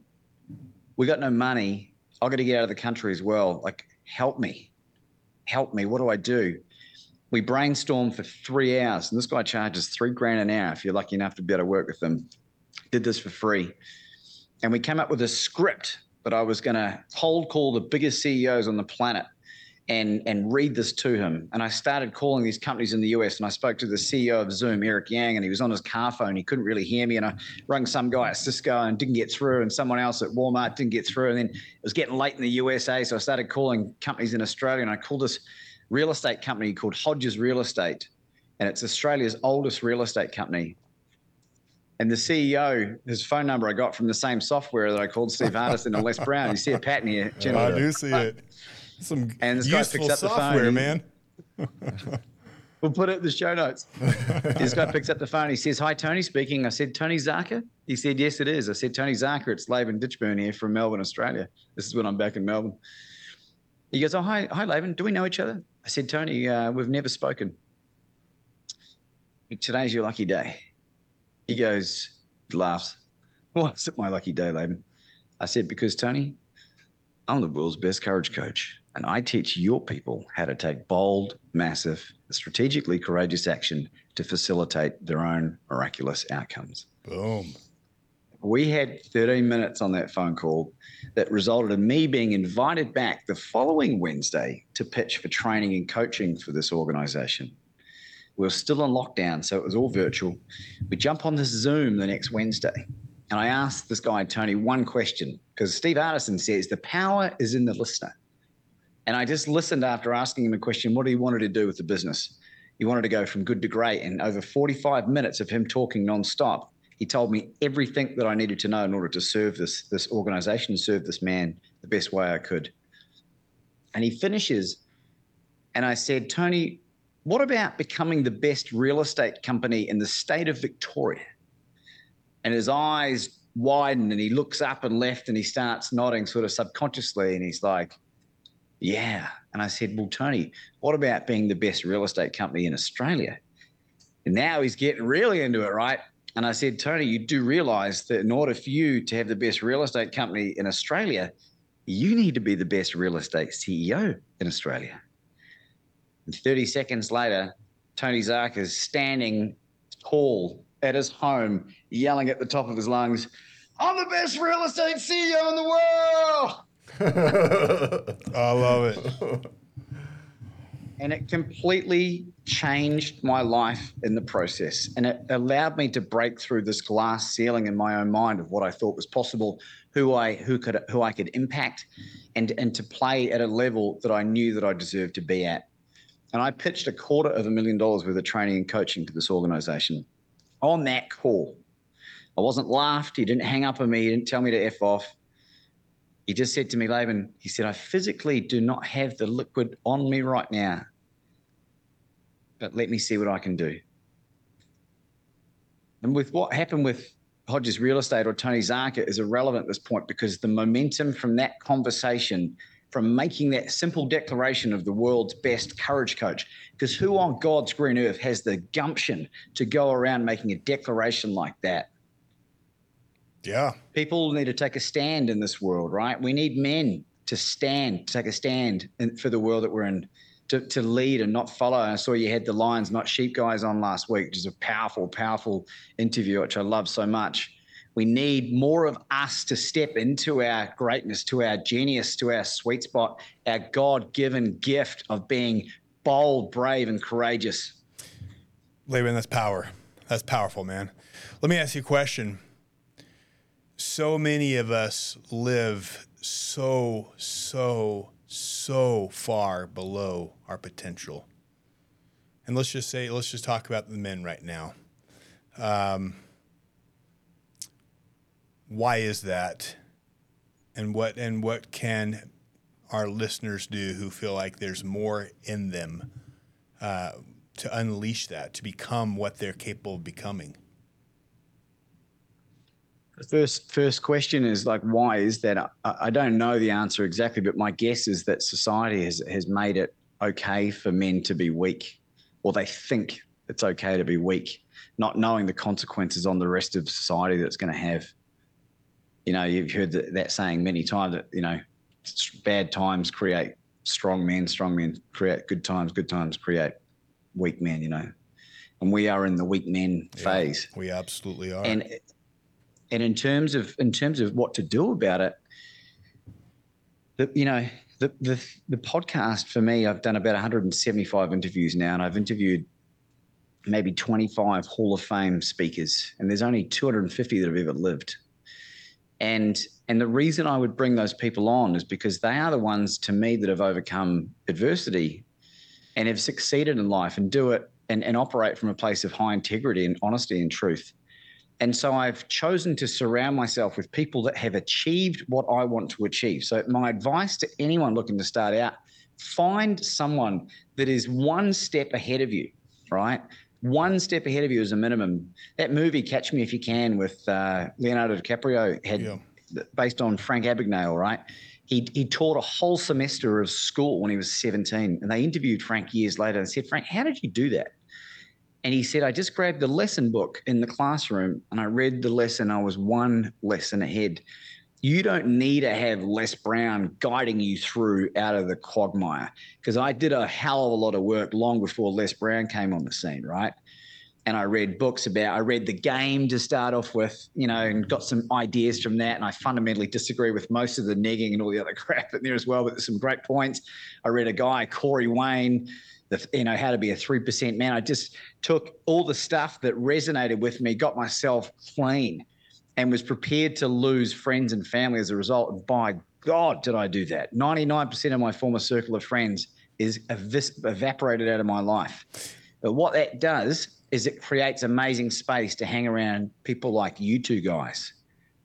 We got no money. I've got to get out of the country as well. Like, help me. Help me. What do I do? We brainstormed for three hours, and this guy charges three grand an hour if you're lucky enough to be able to work with them. Did this for free. And we came up with a script that I was going to cold call the biggest CEOs on the planet and and read this to him. And I started calling these companies in the US, and I spoke to the CEO of Zoom, Eric Yuan, and he was on his car phone. He couldn't really hear me, and I rung some guy at Cisco and didn't get through, and someone else at Walmart didn't get through. And then it was getting late in the USA, so I started calling companies in Australia, and I called this real estate company called Hodges Real Estate, and it's Australia's oldest real estate company. And the CEO, his phone number I got from the same software that I called Steve Hardison and Les Brown. You see a pattern here, I do see it. Some And this guy picks up the phone software, man. We'll put it in the show notes. this guy picks up the phone. He says, Hi, Tony speaking. I said, Tony Zaka? He said, Yes, it is. I said, Tony Zaka, it's Laban Ditchburn here from Melbourne, Australia. This is when I'm back in Melbourne. He goes, Oh, hi, hi, Laban. Do we know each other? I said, Tony, uh, we've never spoken. Today's your lucky day. He goes, laughs. Why is it my lucky day, Laban? I said, Because, Tony, I'm the world's best courage coach, and I teach your people how to take bold, massive, strategically courageous action to facilitate their own miraculous outcomes. Boom. We had 13 minutes on that phone call that resulted in me being invited back the following Wednesday to pitch for training and coaching for this organization. We were still in lockdown, so it was all virtual. We jump on this Zoom the next Wednesday. And I asked this guy, Tony, one question, because Steve Hardison says the power is in the listener. And I just listened after asking him a question what he wanted to do with the business. He wanted to go from good to great. And over 45 minutes of him talking nonstop, he told me everything that I needed to know in order to serve this, this organization and serve this man the best way I could. And he finishes, and I said, Tony, what about becoming the best real estate company in the state of Victoria? And his eyes widen and he looks up and left and he starts nodding sort of subconsciously. And he's like, Yeah. And I said, Well, Tony, what about being the best real estate company in Australia? And now he's getting really into it, right? And I said, Tony, you do realize that in order for you to have the best real estate company in Australia, you need to be the best real estate CEO in Australia. And 30 seconds later, Tony Zark is standing tall at his home, yelling at the top of his lungs, I'm the best real estate CEO in the world. I love it. and it completely changed my life in the process. And it allowed me to break through this glass ceiling in my own mind of what i thought was possible who i who could who i could impact and and to play at a level that i knew that i deserved to be at. And i pitched a quarter of a million dollars worth of training and coaching to this organization. On that call i wasn't laughed he didn't hang up on me he didn't tell me to f off he just said to me, Laban, he said, I physically do not have the liquid on me right now, but let me see what I can do. And with what happened with Hodges Real Estate or Tony Zarka is irrelevant at this point because the momentum from that conversation, from making that simple declaration of the world's best courage coach, because who on God's green earth has the gumption to go around making a declaration like that? Yeah. People need to take a stand in this world, right? We need men to stand, to take a stand in, for the world that we're in, to, to lead and not follow. I saw you had the Lions, not sheep guys on last week, which is a powerful, powerful interview, which I love so much. We need more of us to step into our greatness, to our genius, to our sweet spot, our God given gift of being bold, brave, and courageous. Laban, that's power. That's powerful, man. Let me ask you a question so many of us live so, so, so far below our potential. And let's just say, let's just talk about the men right now. Um, why is that? And what and what can our listeners do who feel like there's more in them uh, to unleash that, to become what they're capable of becoming? First first question is like, why is that? I, I don't know the answer exactly, but my guess is that society has has made it okay for men to be weak, or they think it's okay to be weak, not knowing the consequences on the rest of society that's going to have. You know, you've heard that, that saying many times that you know, bad times create strong men, strong men create good times, good times create weak men. You know, and we are in the weak men Yeah, phase. we absolutely are. And and in terms of in terms of what to do about it, the, you know the, the the podcast for me, I've done about 175 interviews now, and I've interviewed maybe 25 Hall of Fame speakers, and there's only 250 that have ever lived. And and the reason I would bring those people on is because they are the ones to me that have overcome adversity and have succeeded in life and do it and, and operate from a place of high integrity and honesty and truth. And so I've chosen to surround myself with people that have achieved what I want to achieve. So my advice to anyone looking to start out, find someone that is one step ahead of you, right? One step ahead of you is a minimum. That movie, Catch Me If You Can, with uh, Leonardo DiCaprio, had Yeah. based on Frank Abagnale, right? He, he taught a whole semester of school when he was 17. And they interviewed Frank years later and said, Frank, how did you do that? And he said, I just grabbed the lesson book in the classroom and I read the lesson. I was one lesson ahead. You don't need to have Les Brown guiding you through out of the quagmire because I did a hell of a lot of work long before Les Brown came on the scene, right? And I read books about, I read The Game to start off with, you know, and got some ideas from that. And I fundamentally disagree with most of the negging and all the other crap in there as well, but there's some great points. I read a guy, Corey Wayne, the, you know, how to be a 3% man. I just took all the stuff that resonated with me, got myself clean, and was prepared to lose friends and family as a result. And by God, did I do that? 99% of my former circle of friends is evis- evaporated out of my life. But what that does is it creates amazing space to hang around people like you two guys.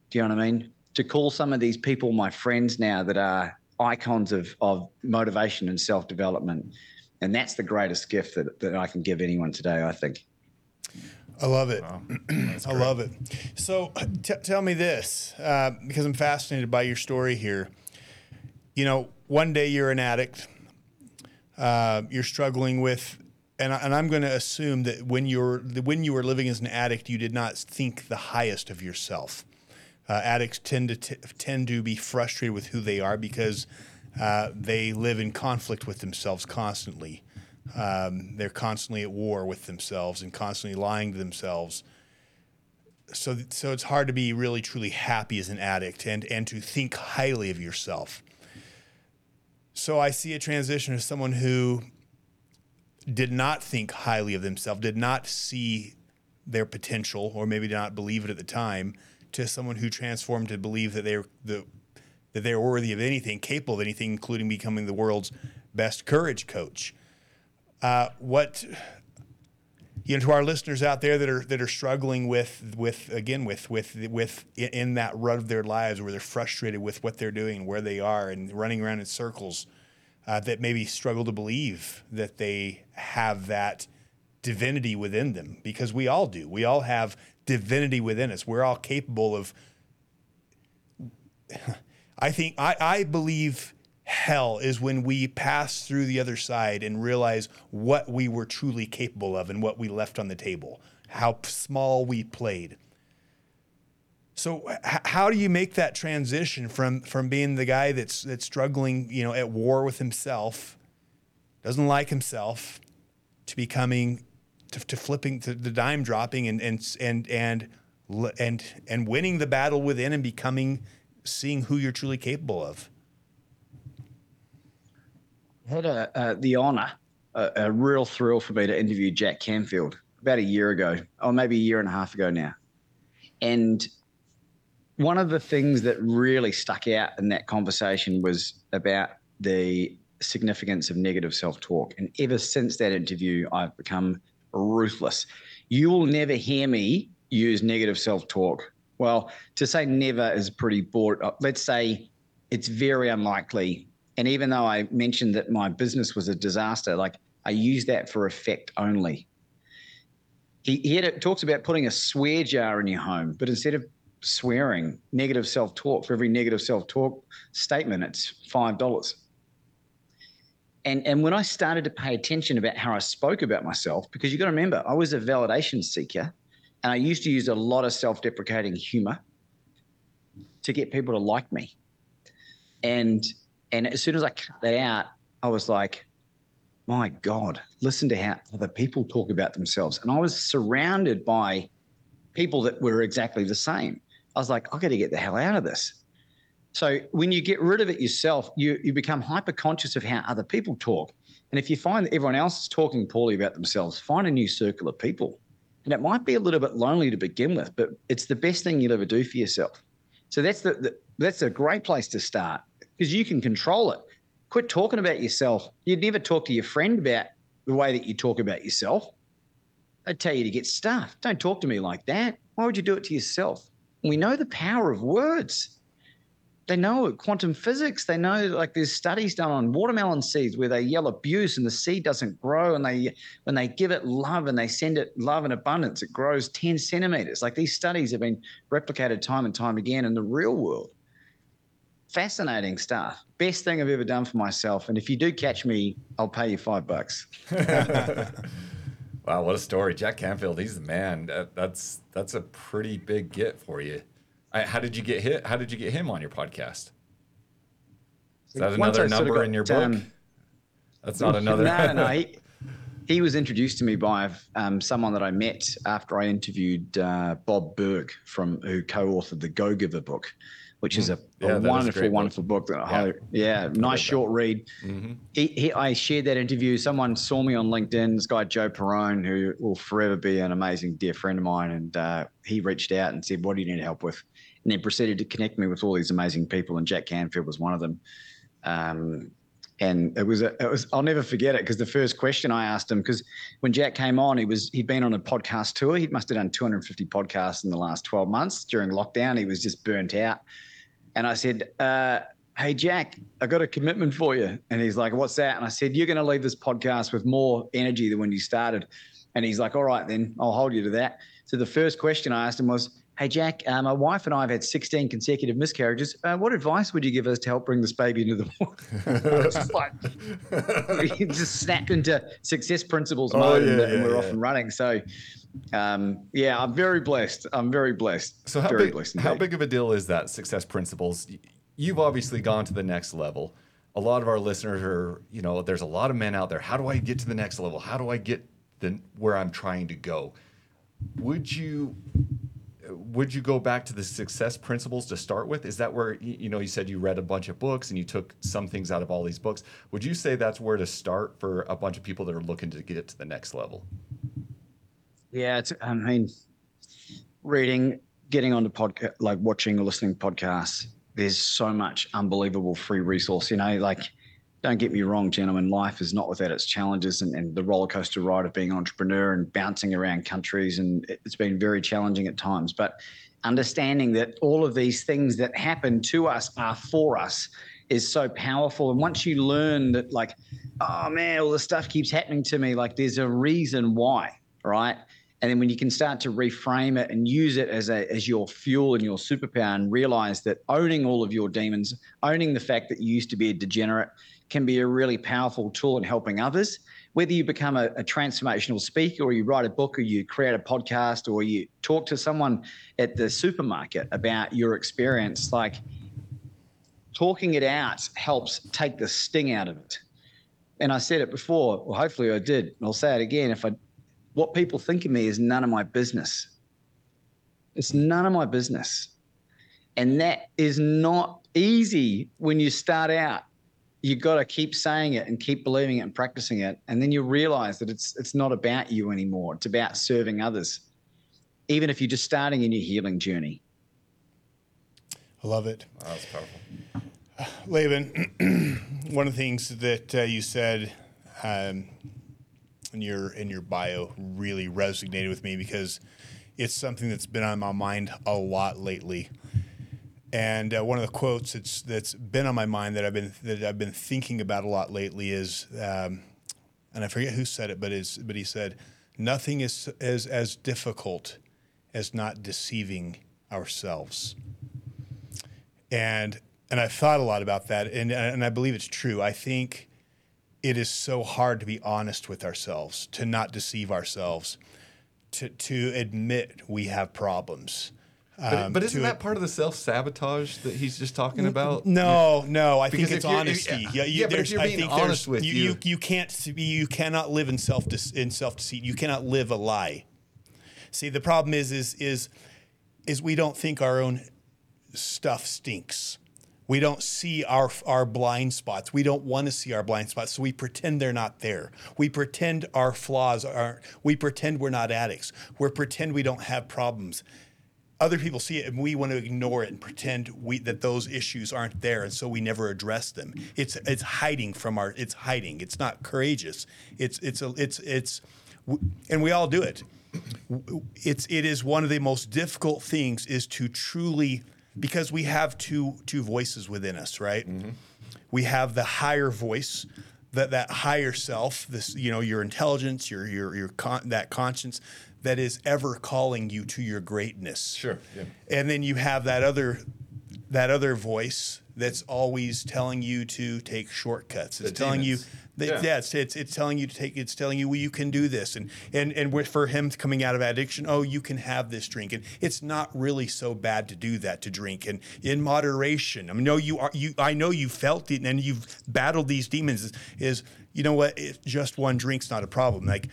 Do you know what I mean? To call some of these people my friends now that are icons of, of motivation and self development. And that's the greatest gift that, that I can give anyone today, I think. I love it. Wow. I love it. So t- tell me this, uh, because I'm fascinated by your story here. You know, one day you're an addict. Uh, you're struggling with, and, I, and I'm going to assume that when you're when you were living as an addict, you did not think the highest of yourself. Uh, addicts tend to t- tend to be frustrated with who they are because uh, they live in conflict with themselves constantly. Um, they're constantly at war with themselves and constantly lying to themselves. So, so it's hard to be really truly happy as an addict and and to think highly of yourself. So I see a transition of someone who did not think highly of themselves, did not see their potential, or maybe did not believe it at the time, to someone who transformed to believe that they're the that they're worthy of anything, capable of anything, including becoming the world's best courage coach. Uh, what you know to our listeners out there that are that are struggling with with again with with with in that rut of their lives where they're frustrated with what they're doing, where they are, and running around in circles, uh, that maybe struggle to believe that they have that divinity within them because we all do. We all have divinity within us. We're all capable of. I think I, I believe hell is when we pass through the other side and realize what we were truly capable of and what we left on the table, how small we played. So h- how do you make that transition from from being the guy that's that's struggling, you know, at war with himself, doesn't like himself, to becoming to, to flipping to the dime dropping and and and and and and winning the battle within and becoming seeing who you're truly capable of? had a, uh, the honor, a, a, real thrill for me to interview Jack Canfield about a year ago, or maybe a year and a half ago now. And one of the things that really stuck out in that conversation was about the significance of negative self talk. And ever since that interview, I've become ruthless. You will never hear me use negative self talk. Well, to say never is pretty broad. Uh, let's say it's very unlikely and even though I mentioned that my business was a disaster, like I use that for effect only. He, he had, talks about putting a swear jar in your home, but instead of swearing, negative self talk, for every negative self talk statement, it's $5. And, and when I started to pay attention about how I spoke about myself, because you've got to remember, I was a validation seeker and I used to use a lot of self deprecating humor to get people to like me. And and as soon as I cut that out, I was like, my God, listen to how other people talk about themselves. And I was surrounded by people that were exactly the same. I was like, I got to get the hell out of this. So when you get rid of it yourself, you, you become hyper conscious of how other people talk. And if you find that everyone else is talking poorly about themselves, find a new circle of people. And it might be a little bit lonely to begin with, but it's the best thing you'll ever do for yourself. So that's the, the that's a great place to start because you can control it. Quit talking about yourself. You'd never talk to your friend about the way that you talk about yourself. I'd tell you to get stuff. Don't talk to me like that. Why would you do it to yourself? We know the power of words. They know quantum physics. They know like there's studies done on watermelon seeds where they yell abuse and the seed doesn't grow. And they when they give it love and they send it love and abundance, it grows 10 centimeters. Like these studies have been replicated time and time again in the real world fascinating stuff. Best thing I've ever done for myself. And if you do catch me, I'll pay you five bucks. wow, what a story, Jack Canfield. He's the man. That, that's that's a pretty big get for you. I, how did you get hit? How did you get him on your podcast? Is that another number got, in your book? Um, that's not another. no, no. He, he was introduced to me by um, someone that I met after I interviewed uh, Bob Burg from who co-authored the Go Giver book which is a, mm-hmm. yeah, a wonderful, wonderful book. book that yeah, yeah nice short that. read. Mm-hmm. He, he, I shared that interview. Someone saw me on LinkedIn. This guy Joe Perone, who will forever be an amazing dear friend of mine, and uh, he reached out and said, "What do you need help with?" And then proceeded to connect me with all these amazing people, and Jack Canfield was one of them. Um, and it was, a, it was I'll never forget it because the first question I asked him because when Jack came on, he was he'd been on a podcast tour. He must have done 250 podcasts in the last 12 months during lockdown. He was just burnt out and I said, uh, Hey, Jack, I got a commitment for you. And he's like, What's that? And I said, You're going to leave this podcast with more energy than when you started. And he's like, All right, then I'll hold you to that. So the first question I asked him was, Hey, Jack, uh, my wife and I have had 16 consecutive miscarriages. Uh, what advice would you give us to help bring this baby into the world? just like, just snapped into success principles oh, mode yeah, and, yeah, and, we're yeah. off and running. So, um, yeah, I'm very blessed. I'm very blessed. So how very big, blessed how big of a deal is that success principles? You've obviously gone to the next level. A lot of our listeners are, you know, there's a lot of men out there. How do I get to the next level? How do I get the where I'm trying to go? Would you would you go back to the success principles to start with? Is that where you know you said you read a bunch of books and you took some things out of all these books? Would you say that's where to start for a bunch of people that are looking to get to the next level? Yeah, it's. I mean, reading, getting onto podcast, like watching or listening to podcasts. There's so much unbelievable free resource. You know, like don't get me wrong, gentlemen, life is not without its challenges and, and, the roller coaster ride of being an entrepreneur and bouncing around countries. And it's been very challenging at times. But understanding that all of these things that happen to us are for us is so powerful. And once you learn that, like, oh man, all this stuff keeps happening to me, like, there's a reason why, right? And then when you can start to reframe it and use it as a as your fuel and your superpower and realize that owning all of your demons, owning the fact that you used to be a degenerate can be a really powerful tool in helping others. Whether you become a, a transformational speaker or you write a book or you create a podcast or you talk to someone at the supermarket about your experience, like talking it out helps take the sting out of it. And I said it before, well, hopefully I did. I'll say it again. If I what people think of me is none of my business. It's none of my business. And that is not easy when you start out. You've got to keep saying it and keep believing it and practicing it. And then you realize that it's it's not about you anymore. It's about serving others. Even if you're just starting in your healing journey. I love it. Wow, that's powerful. Laban, one of the things that uh, you said um, in your in your bio really resonated with me because it's something that's been on my mind a lot lately. And uh, one of the quotes that's that's been on my mind that I've been that I've been thinking about a lot lately is, um, and I forget who said it, but is but he said, "Nothing is as as difficult as not deceiving ourselves." And and I've thought a lot about that, and and I believe it's true. I think it is so hard to be honest with ourselves, to not deceive ourselves, to to admit we have problems. But, Um, but isn't to- that part of the self sabotage that he's just talking about? No, no. I think it's honesty. if- yeah, you, yeah, but if you're I being think honest with you, you- you, you can't you cannot live in self in self deceit. You cannot live a lie. See, the problem is is is is we don't think our own stuff stinks. We don't see our our blind spots. We don't want to see our blind spots, so we pretend they're not there. We pretend our flaws are. We pretend we're not addicts. We pretend we don't have problems other people see it and we want to ignore it and pretend we that those issues aren't there and so we never address them. It's it's hiding from our it's hiding. It's not courageous. It's it's a, it's it's and we all do it. It's it is one of the most difficult things is to truly because we have two two voices within us right? Mm-hmm. We have the higher voice that that higher self this you know your intelligence your your your con- that conscience that is ever calling you to your greatness Sure, yeah. and then you have that other that other voice that's always telling you to take shortcuts. It's The telling demons. you that, Yeah. yeah, it's, it's it's telling you to take it's telling you well, you can do this. And and and for him coming out of addiction oh you can have this drink. And it's not really so bad to do that to drink. And in moderation I mean no you are you I know you felt it and you've battled these demons. Is, is you know what? It, just one drink's not a problem. Like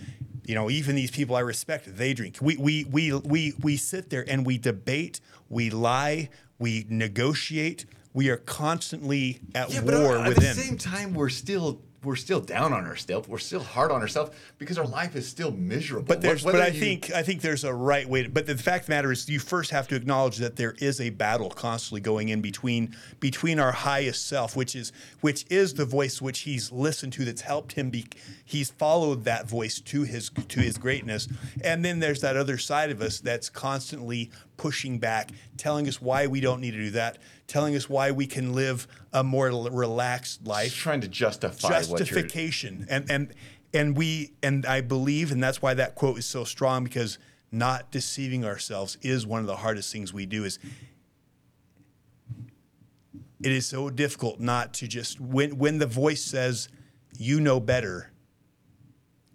you know even these people I respect they drink. We we we we we sit there and we debate we lie we negotiate we are constantly at Yeah, but war at the same time, we're still we're still down on ourselves. We're still hard on ourselves because our life is still miserable. But there's, but I you- think I think there's a right way. To, but the fact of the matter is, you first have to acknowledge that there is a battle constantly going in between between our highest self, which is which is the voice which he's listened to, that's helped him be. He's followed that voice to his to his greatness, and then there's that other side of us that's constantly pushing back, telling us why we don't need to do that, telling us why we can live a more relaxed life. just trying to justify justification. And and and we and i believe and that's why that quote is so strong because not deceiving ourselves is one of the hardest things we do is it is so difficult not to just when when the voice says you know better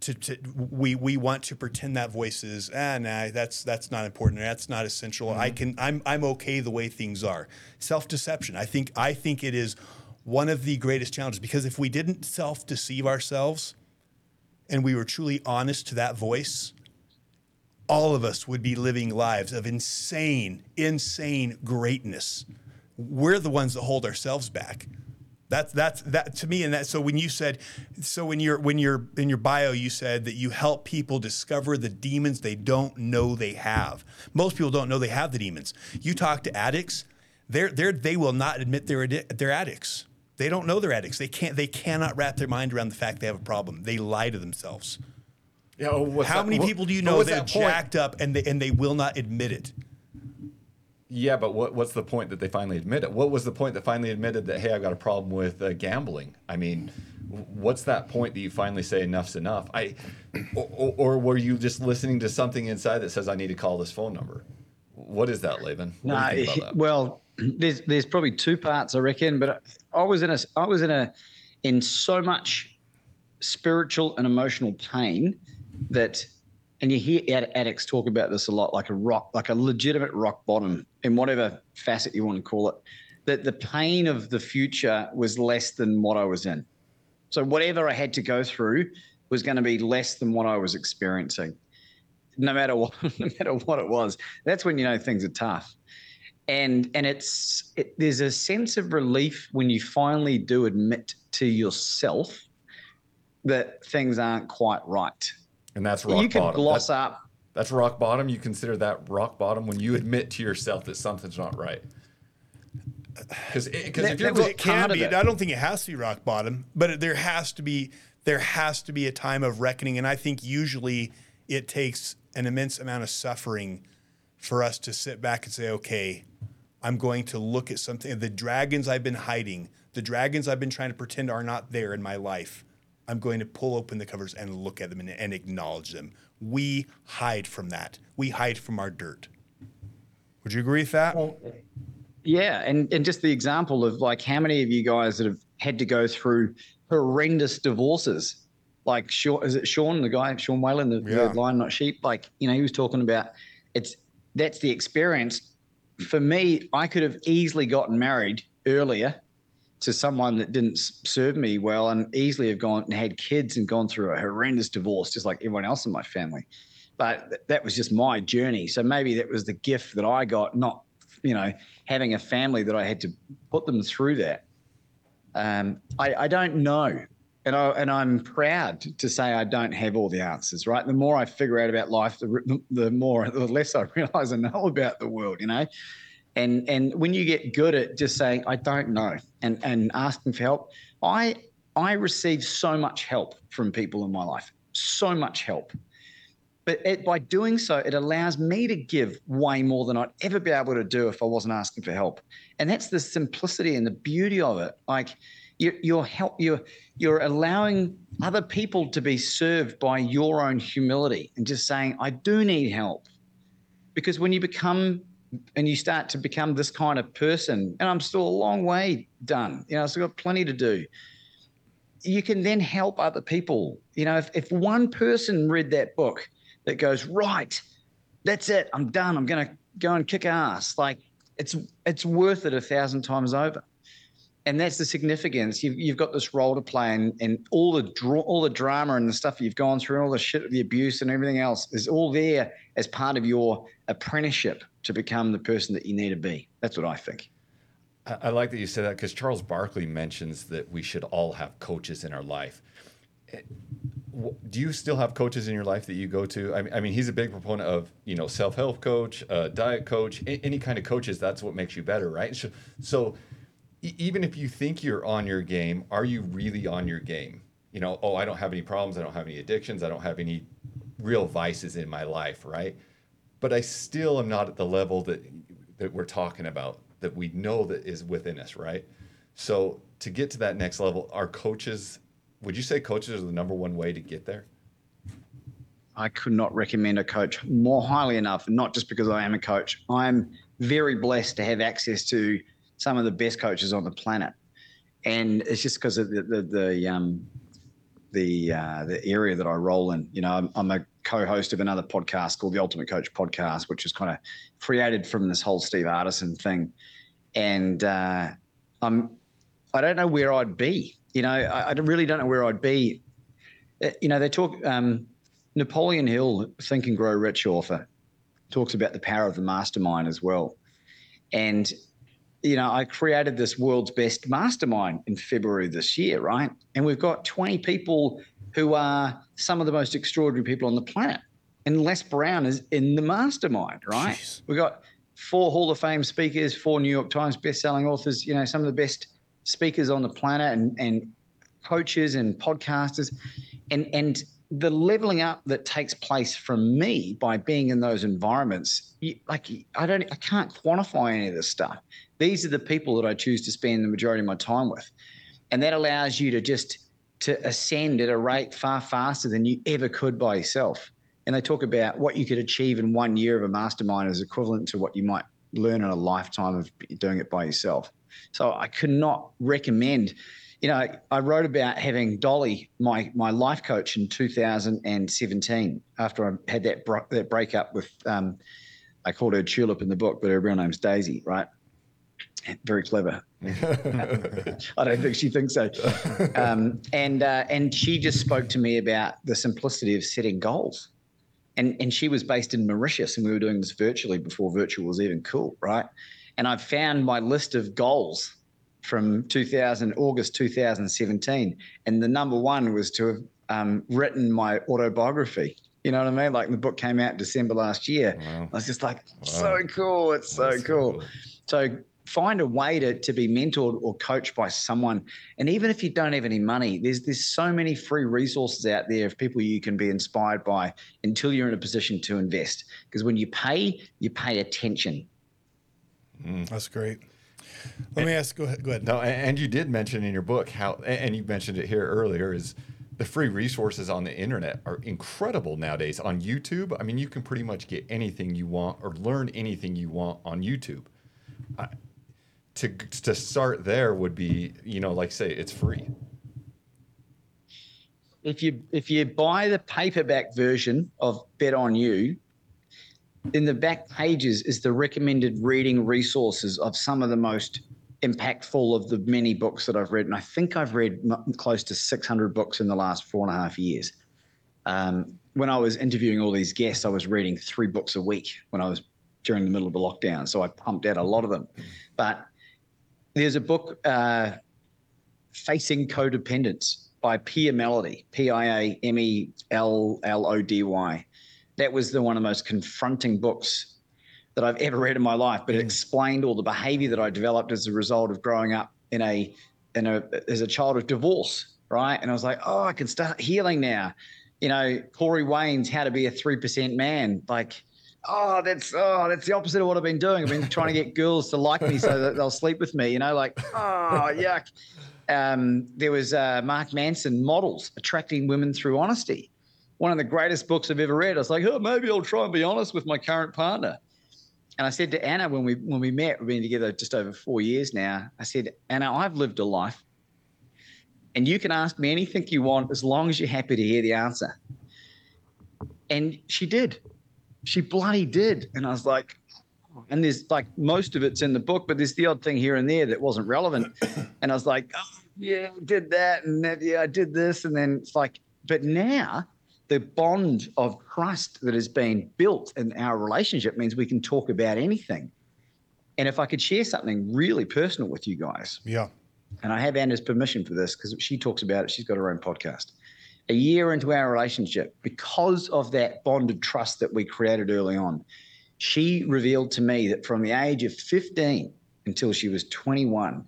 to, to we we want to pretend that voice is ah nah that's that's not important. That's not essential. I can I'm I'm okay the way things are. Self deception I think I think it is one of the greatest challenges because if we didn't self deceive ourselves and we were truly honest to that voice all of us would be living lives of insane, insane greatness. We're the ones that hold ourselves back. That's that's that to me, and that so when you said, so when you're when you're in your bio, you said that you help people discover the demons they don't know they have. Most people don't know they have the demons. You talk to addicts, they're they're they will not admit they're they're addicts. They don't know they're addicts. They can't they cannot wrap their mind around the fact they have a problem. They lie to themselves. Yeah, well, How that- many people do you know that jacked up and they and they will not admit it? Yeah, but what, what's the point that they finally admit it? What was the point that finally admitted that, hey, I've got a problem with uh, gambling? I mean, what's that point that you finally say enough's enough? I, or, or, were you just listening to something inside that says I need to call this phone number? What is that, Laban? No, What do you think about that? well, there's there's probably two parts I reckon, but I was in a I was in a in so much spiritual and emotional pain that, and you hear addicts talk about this a lot, like a rock, like a legitimate rock bottom in whatever facet you want to call it. That the pain of the future was less than what I was in. So whatever I had to go through was going to be less than what I was experiencing no matter what no matter what it was that's when you know things are tough and and it's it, there's a sense of relief when you finally do admit to yourself that things aren't quite right And that's rock you can bottom. gloss That- up that's rock bottom. You consider that rock bottom when you admit to yourself that something's not right. Because because if you're it can be. it. I don't think it has to be rock bottom, but it- there has to be there has to be a time of reckoning, and I think usually it takes an immense amount of suffering for us to sit back and say, okay, I'm going to look at something. The dragons I've been hiding, the dragons I've been trying to pretend are not there in my life. I'm going to pull open the covers and look at them and, and acknowledge them. We hide from that. We hide from our dirt. Would you agree with that? Yeah, and and just the example of like how many of you guys that have had to go through horrendous divorces, like Sean, is it Sean, the guy, Sean Whalen, the, Yeah. the lion not sheep? Like you know, he was talking about it's that's the experience. For me, I could have easily gotten married earlier to someone that didn't serve me well, and easily have gone and had kids and gone through a horrendous divorce, just like everyone else in my family. But th- that was just my journey. So maybe that was the gift that I got, not you know having a family that I had to put them through that. Um, I, I don't know, and I and I'm proud to say I don't have all the answers. Right, the more I figure out about life, the the more the less I realize I know about the world. You know, and and when you get good at just saying I don't know and and asking for help, I I receive so much help from people in my life, so much help. But it, by doing so, it allows me to give way more than I'd ever be able to do if I wasn't asking for help. And that's the simplicity and the beauty of it. Like you, you're help, you're you're allowing other people to be served by your own humility and just saying, I do need help. Because when you become and you start to become this kind of person, and I'm still a long way done. You know, I've got plenty to do you can then help other people. You know, if, if one person read that book that goes, right, that's it, I'm done, I'm gonna go and kick ass, like it's it's worth it a thousand times over. And that's the significance. You've, you've got this role to play, and, and all the dra- all the drama and the stuff you've gone through, and all the shit, the abuse, and everything else is all there as part of your apprenticeship to become the person that you need to be. That's what I think. I, like that you said that because Charles Barkley mentions that we should all have coaches in our life. Eh, Do you still have coaches in your life that you go to? I mean, he's a big proponent of you know self help coach, uh, diet coach, any kind of coaches. That's what makes you better, right? So, so even if you think you're on your game, are you really on your game? You know, oh, I don't have any problems. I don't have any addictions. I don't have any real vices in my life, right? But I still am not at the level that that we're talking about that we know that is within us, right? So to get to that next level, our coaches, would you say coaches are the number one way to get there? I could not recommend a coach more highly enough, not just because I am a coach. I'm very blessed to have access to some of the best coaches on the planet. And it's just because of the, the, the, um, the, uh, the area that I roll in. You know, I'm, I'm a co host of another podcast called the Ultimate Coach Podcast, which is kind of created from this whole Steve Hardison thing. And uh, I'm, I don't know where I'd be. You know, I, I really don't know where I'd be. Uh, You know, they talk, um, Napoleon Hill, Think and Grow Rich author, talks about the power of the mastermind as well. And, you know, I created this world's best mastermind in February this year, right? And we've got 20 people who are some of the most extraordinary people on the planet. And Les Brown is in the mastermind, right? Jeez. We've got four Hall of Fame speakers, four New York Times best-selling authors, you know, some of the best speakers on the planet and, and coaches and podcasters. And and the leveling up that takes place from me by being in those environments, you, like I don't, I can't quantify any of this stuff. These are the people that I choose to spend the majority of my time with, and that allows you to just to ascend at a rate far faster than you ever could by yourself. And they talk about what you could achieve in one year of a mastermind is equivalent to what you might learn in a lifetime of doing it by yourself. So I could not recommend you know, I wrote about having Dolly, my my life coach, in 2017 after I had that bro- that breakup with. Um, I called her Tulip in the book, but her real name's Daisy, right? Very clever. I don't think she thinks so. Um, and uh, and she just spoke to me about the simplicity of setting goals. And and she was based in Mauritius, and we were doing this virtually before virtual was even cool, right? And I found my list of goals from 2000 August 2017, and the number one was to have um, written my autobiography. You know what I mean? Like the book came out December last year. Wow. I was just like, so cool! It's so cool. cool. So find a way to, to be mentored or coached by someone. And even if you don't have any money, there's there's so many free resources out there of people you can be inspired by until you're in a position to invest. Because when you pay, you pay attention. Mm. That's great. Let and, me ask. Go ahead. Go ahead. No, and you did mention in your book how, and you mentioned it here earlier, is the free resources on the internet are incredible nowadays. On YouTube, I mean, you can pretty much get anything you want or learn anything you want on YouTube. Uh, to to start there would be, you know, like say it's free. If you if you buy the paperback version of Bet on You, in the back pages is the recommended reading resources of some of the most impactful of the many books that I've read. And I think I've read close to 600 books in the last four and a half years. Um, when I was interviewing all these guests, I was reading three books a week when I was during the middle of the lockdown. So I pumped out a lot of them. But there's a book, uh, Facing Codependence by Pia Mellody, P I A M E L L O D Y that was the one of the most confronting books that I've ever read in my life. But it mm. explained all the behavior that I developed as a result of growing up in a in a as a child of divorce, right? And I was like, oh, I can start healing now. You know, Corey Wayne's How to Be a Three Percent Man, like. Oh, that's oh, that's the opposite of what I've been doing. I've been trying to get girls to like me so that they'll sleep with me. You know, like oh, yuck. Um, there was uh, Mark Manson models attracting women through honesty one of the greatest books I've ever read. I was like, oh, maybe I'll try and be honest with my current partner. And I said to Anna when we when we met, we've been together just over four years now. I said, Anna, I've lived a life, and you can ask me anything you want as long as you're happy to hear the answer. And she did. She bloody did. And I was like, and there's like most of it's in the book, but there's the odd thing here and there that wasn't relevant. And I was like, oh, yeah, I did that, and that, yeah, I did this, and then it's like, but now the bond of trust that has been built in our relationship means we can talk about anything. And if I could share something really personal with you guys. Yeah. And I have Anna's permission for this because she talks about it. She's got her own podcast. A year into our relationship, because of that bonded trust that we created early on, she revealed to me that from the age of 15 until she was 21,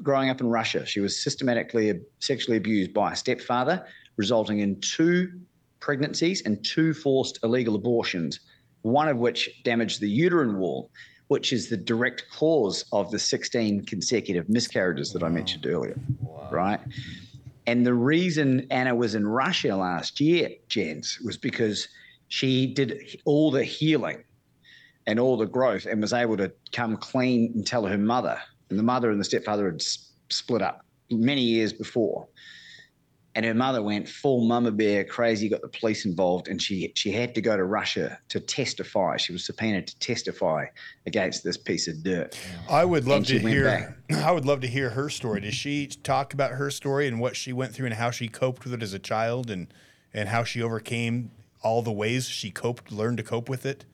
growing up in Russia, she was systematically sexually abused by a stepfather, resulting in two pregnancies and two forced illegal abortions, one of which damaged the uterine wall, which is the direct cause of the 16 consecutive miscarriages that wow. I mentioned earlier. Wow. Right. And the reason Anna was in Russia last year, Jens, was because she did all the healing and all the growth and was able to come clean and tell her mother. And the mother and the stepfather had split up many years before and her mother went full mama bear crazy, got the police involved, and she she had to go to Russia to testify. She was subpoenaed to testify against this piece of dirt. I would love to hear. I would love to hear her story. Does she talk about her story and what she went through and how she coped with it as a child and and how she overcame all the ways she coped, learned to cope with it?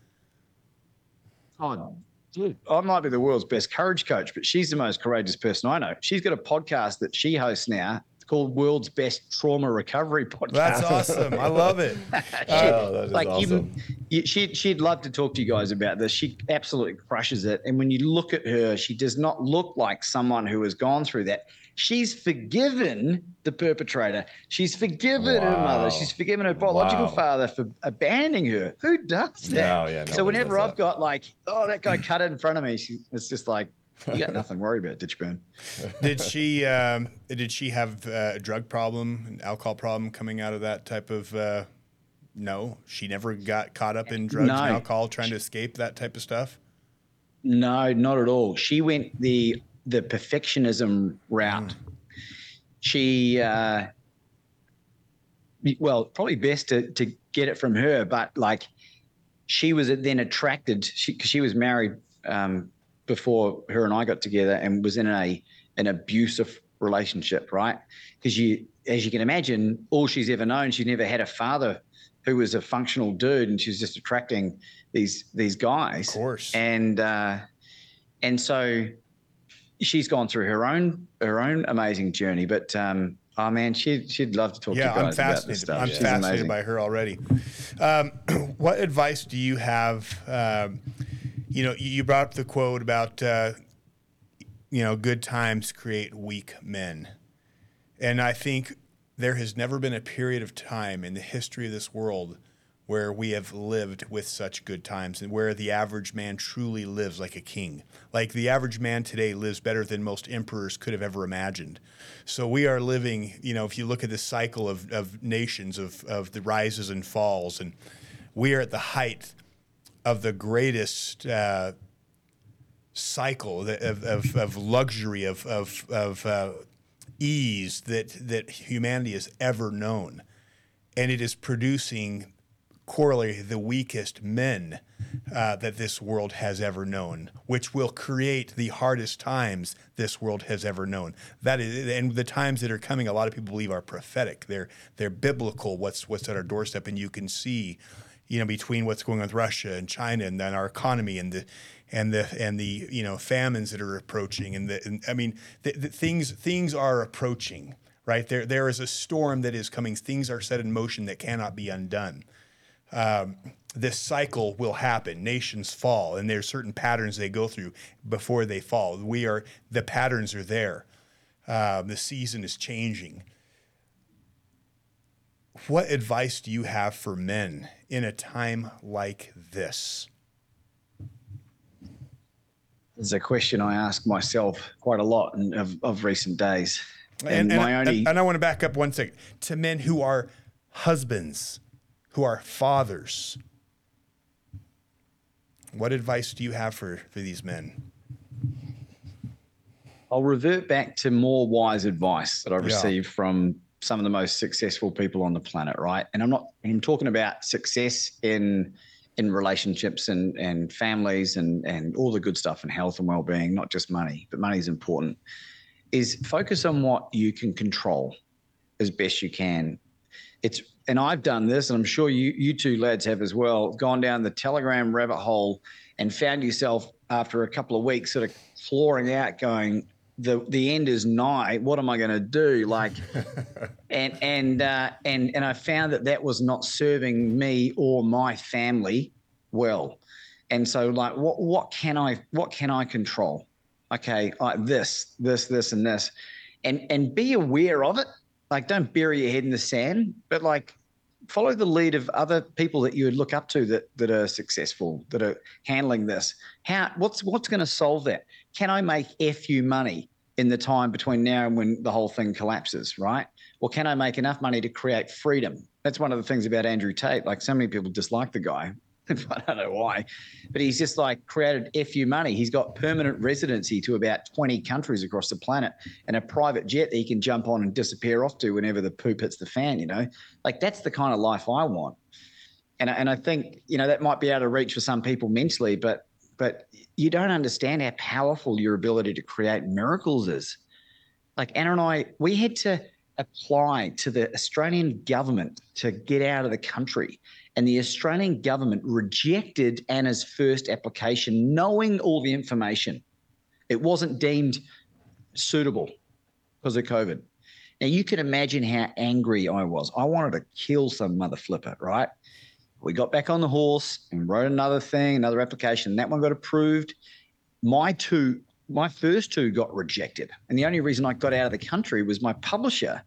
Oh, dude, I might be the world's best courage coach, but she's the most courageous person I know. She's got a podcast that she hosts now. It's called World's Best Trauma Recovery Podcast. That's awesome. I love it. Oh, that is like awesome. you, you, she'd she'd love to talk to you guys about this. She absolutely crushes it. And when you look at her, she does not look like someone who has gone through that. She's forgiven the perpetrator. She's forgiven her mother. She's forgiven her biological Wow. father for abandoning her. Who does that? No, yeah, so whenever I've that. got like, oh, that guy cut it in front of me, she, it's just like, you got nothing to worry about, Ditchburn. Did she um, did she have uh, a drug problem, an alcohol problem coming out of that type of? Uh, no, she never got caught up in drugs No. and alcohol, trying to escape that type of stuff. No, not at all. She went the the perfectionism route. She, uh, well, probably best to to get it from her, but like she was then attracted. She because she was married um, before her and I got together, and was in a an abusive relationship, right? Because you, as you can imagine, all she's ever known, she never had a father who was a functional dude, and she was just attracting these these guys Of course. and uh, and so she's gone through her own her own amazing journey. But um, oh man, she she'd love to talk yeah, to you I'm guys about this fascinated. stuff. I'm She's fascinated amazing. by her already. Um, what advice do you have? Um, you know, you brought up the quote about uh, you know good times create weak men, and I think there has never been a period of time in the history of this world where we have lived with such good times and where the average man truly lives like a king. Like the average man today lives better than most emperors could have ever imagined. So we are living, you know, if you look at the cycle of, of nations, of, of the rises and falls, and we are at the height of the greatest uh, cycle of, of, of luxury, of, of, of uh, ease that, that humanity has ever known. And it is producing corollary the weakest men uh, that this world has ever known, which will create the hardest times this world has ever known. That is, and the times that are coming, a lot of people believe are prophetic. They're they're biblical. What's what's at our doorstep, and you can see, you know, between what's going on with Russia and China, and then our economy and the and the and the you know famines that are approaching, and the and, I mean, the, the things things are approaching. Right there, there is a storm that is coming. Things are set in motion that cannot be undone um, this cycle will happen. Nations fall, and there's certain patterns they go through before they fall. We are the patterns are there. Um, the season is changing. What advice do you have for men in a time like this? It's a question I ask myself quite a lot in, of, of recent days. And, and, my and- only and I want to back up one second to men who are husbands, who are fathers. What advice do you have for, for these men? I'll revert back to more wise advice that I've Yeah. received from some of the most successful people on the planet, right? And I'm not I'm talking about success in in relationships and and families and and all the good stuff and health and well-being, not just money, but money is important. Is focus on what you can control as best you can. It's and I've done this, and I'm sure you you two lads have as well, gone down the Telegram rabbit hole and found yourself after a couple of weeks sort of flooring out, going, the the end is nigh. What am I going to do? Like, and and uh, and and I found that that was not serving me or my family well. And so, like, what what can I what can I control? Okay, like this, this, this, and this, and and be aware of it. Like, don't bury your head in the sand, but like follow the lead of other people that you would look up to that that are successful, that are handling this. How what's what's going to solve that? Can I make fu money in the time between now and when the whole thing collapses, right? Or can I make enough money to create freedom? That's one of the things about Andrew Tate. Like so many people dislike the guy. I don't know why, but he's just like created fu money. He's got permanent residency to about 20 countries across the planet and a private jet that he can jump on and disappear off to whenever the poop hits the fan, you know? Like that's the kind of life I want. And, and I think, you know, that might be out of reach for some people mentally, but but you don't understand how powerful your ability to create miracles is. Like Anna and I, we had to apply to the Australian government to get out of the country. And the Australian government rejected Anna's first application, knowing all the information. It wasn't deemed suitable because of COVID. Now you can imagine how angry I was. I wanted to kill some mother flipper, right? We got back on the horse and wrote another thing, another application. That one got approved. My two, my first two got rejected. And the only reason I got out of the country was my publisher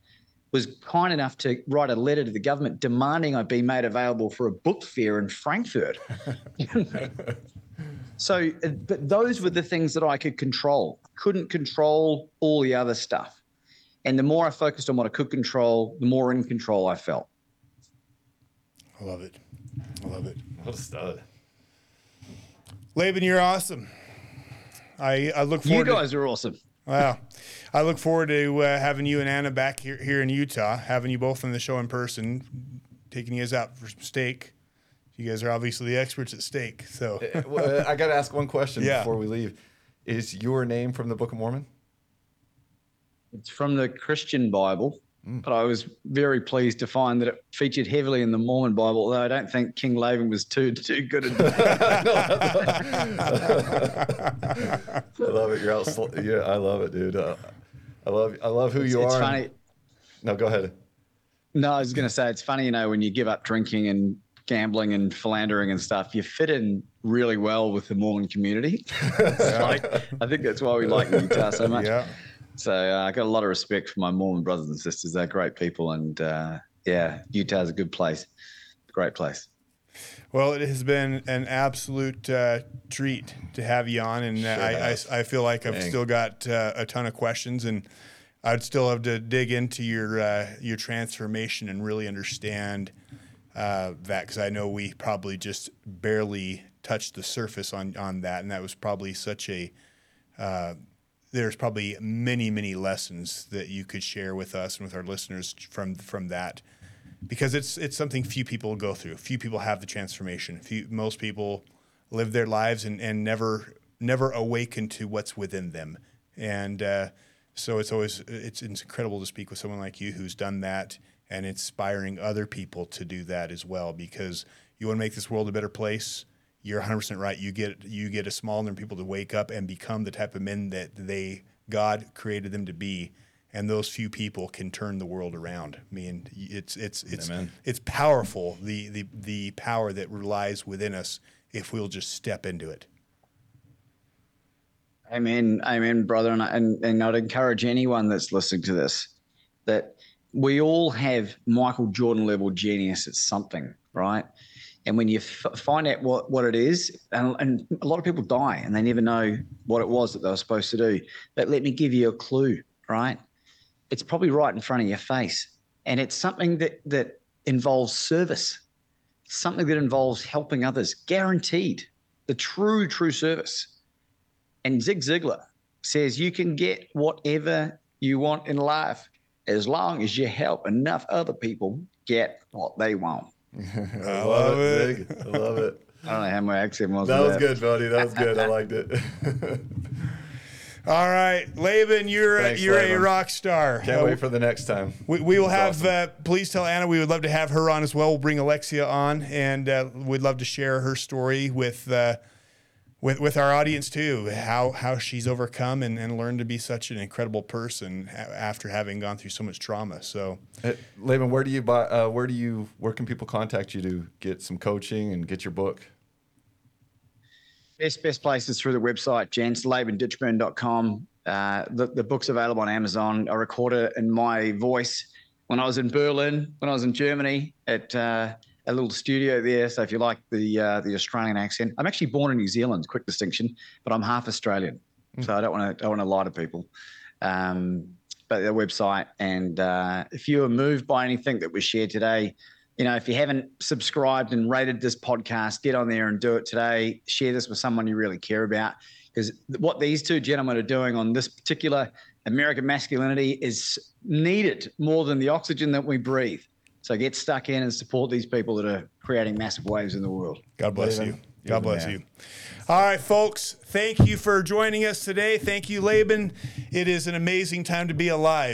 was kind enough to write a letter to the government demanding I be made available for a book fair in Frankfurt. so, uh, but those were the things that I could control. Couldn't control all the other stuff. And the more I focused on what I could control, the more in control I felt. I love it. I love it. What a stud. Laban, you're awesome. I, I look forward. You forward. guys are awesome. to, wow, I look forward to uh, having you and Anna back here here in Utah, having you both on the show in person, taking you guys out for some steak. You guys are obviously the experts at steak, so uh, uh, Well, uh, I got to ask one question Yeah. before we leave. Is your name from the Book of Mormon? It's from the Christian Bible, Mm. but I was very pleased to find that it featured heavily in the Mormon Bible, although I don't think King Laban was too too good at I love it. You're out. sl- Yeah, I love it, dude. Uh, I love. I love who you it's are. funny. No, go ahead. No, I was going to say it's funny, you know, when you give up drinking and gambling and philandering and stuff, you fit in really well with the Mormon community. Like, I think that's why we like Utah so much. yeah. So uh, I got a lot of respect for my Mormon brothers and sisters. They're great people, and uh, yeah, Utah's a good place, great place. Well, it has been an absolute uh, treat to have you on, and Sure I. I, I feel like I've Dang. still got uh, a ton of questions, and I'd still have to dig into your uh, your transformation and really understand uh, that because I know we probably just barely touched the surface on on that, and that was probably such a uh, there's probably many many lessons that you could share with us and with our listeners from from that because it's it's something few people go through. Few people have the transformation. Few most people live their lives and, and never never awaken to what's within them. And uh, so it's always it's, it's incredible to speak with someone like you who's done that and inspiring other people to do that as well. Because you want to make this world a better place. You're 100 percent right. You get you get a small number of people to wake up and become the type of men that they God created them to be and those few people can turn the world around. I mean, it's it's it's Amen. it's powerful the the the power that lies within us if we'll just step into it. Amen, amen, brother. And, and, and I'd encourage anyone that's listening to this that we all have Michael Jordan level genius at something, right? And when you f- find out what, what it is, and, and a lot of people die and they never know what it was that they were supposed to do. But let me give you a clue, right? It's probably right in front of your face. And it's something that, that involves service, something that involves helping others, guaranteed. The true, true service. And Zig Ziglar says you can get whatever you want in life as long as you help enough other people get what they want. I love it. Zig. I love it. I don't know how my accent was. That with was good, buddy. That was good. I liked it. All right, Laban, you're Thanks, a, you're a rock star. Can't Uh, wait for the next time. we, we will That's have. Uh, please tell Anna we would love to have her on as well. We'll bring Alexia on, and uh, we'd love to share her story with. Uh, with, with our audience too, how how she's overcome and, and learned to be such an incredible person after having gone through so much trauma. So Hey, Laban, where do you buy? Uh, where do you? Where can people contact you to get some coaching and get your book? Best best place is through the website, jenslabanditchburn.com. Uh, the, the book's available on Amazon. I recorded it in my voice when I was in Berlin, when I was in Germany at uh, a little studio there. So if you like the uh, the Australian accent, I'm actually born in New Zealand. Quick distinction, but I'm half Australian, so I don't want to don't want to lie to people. Um, but the website, and uh, if you are moved by anything that was shared today, you know, if you haven't subscribed and rated this podcast, get on there and do it today. Share this with someone you really care about. Because what these two gentlemen are doing on this particular American masculinity is needed more than the oxygen that we breathe. So get stuck in and support these people that are creating massive waves in the world. God bless Laban, you. you're God bless you. All right, folks. Thank you for joining us today. Thank you, Laban. It is an amazing time to be alive.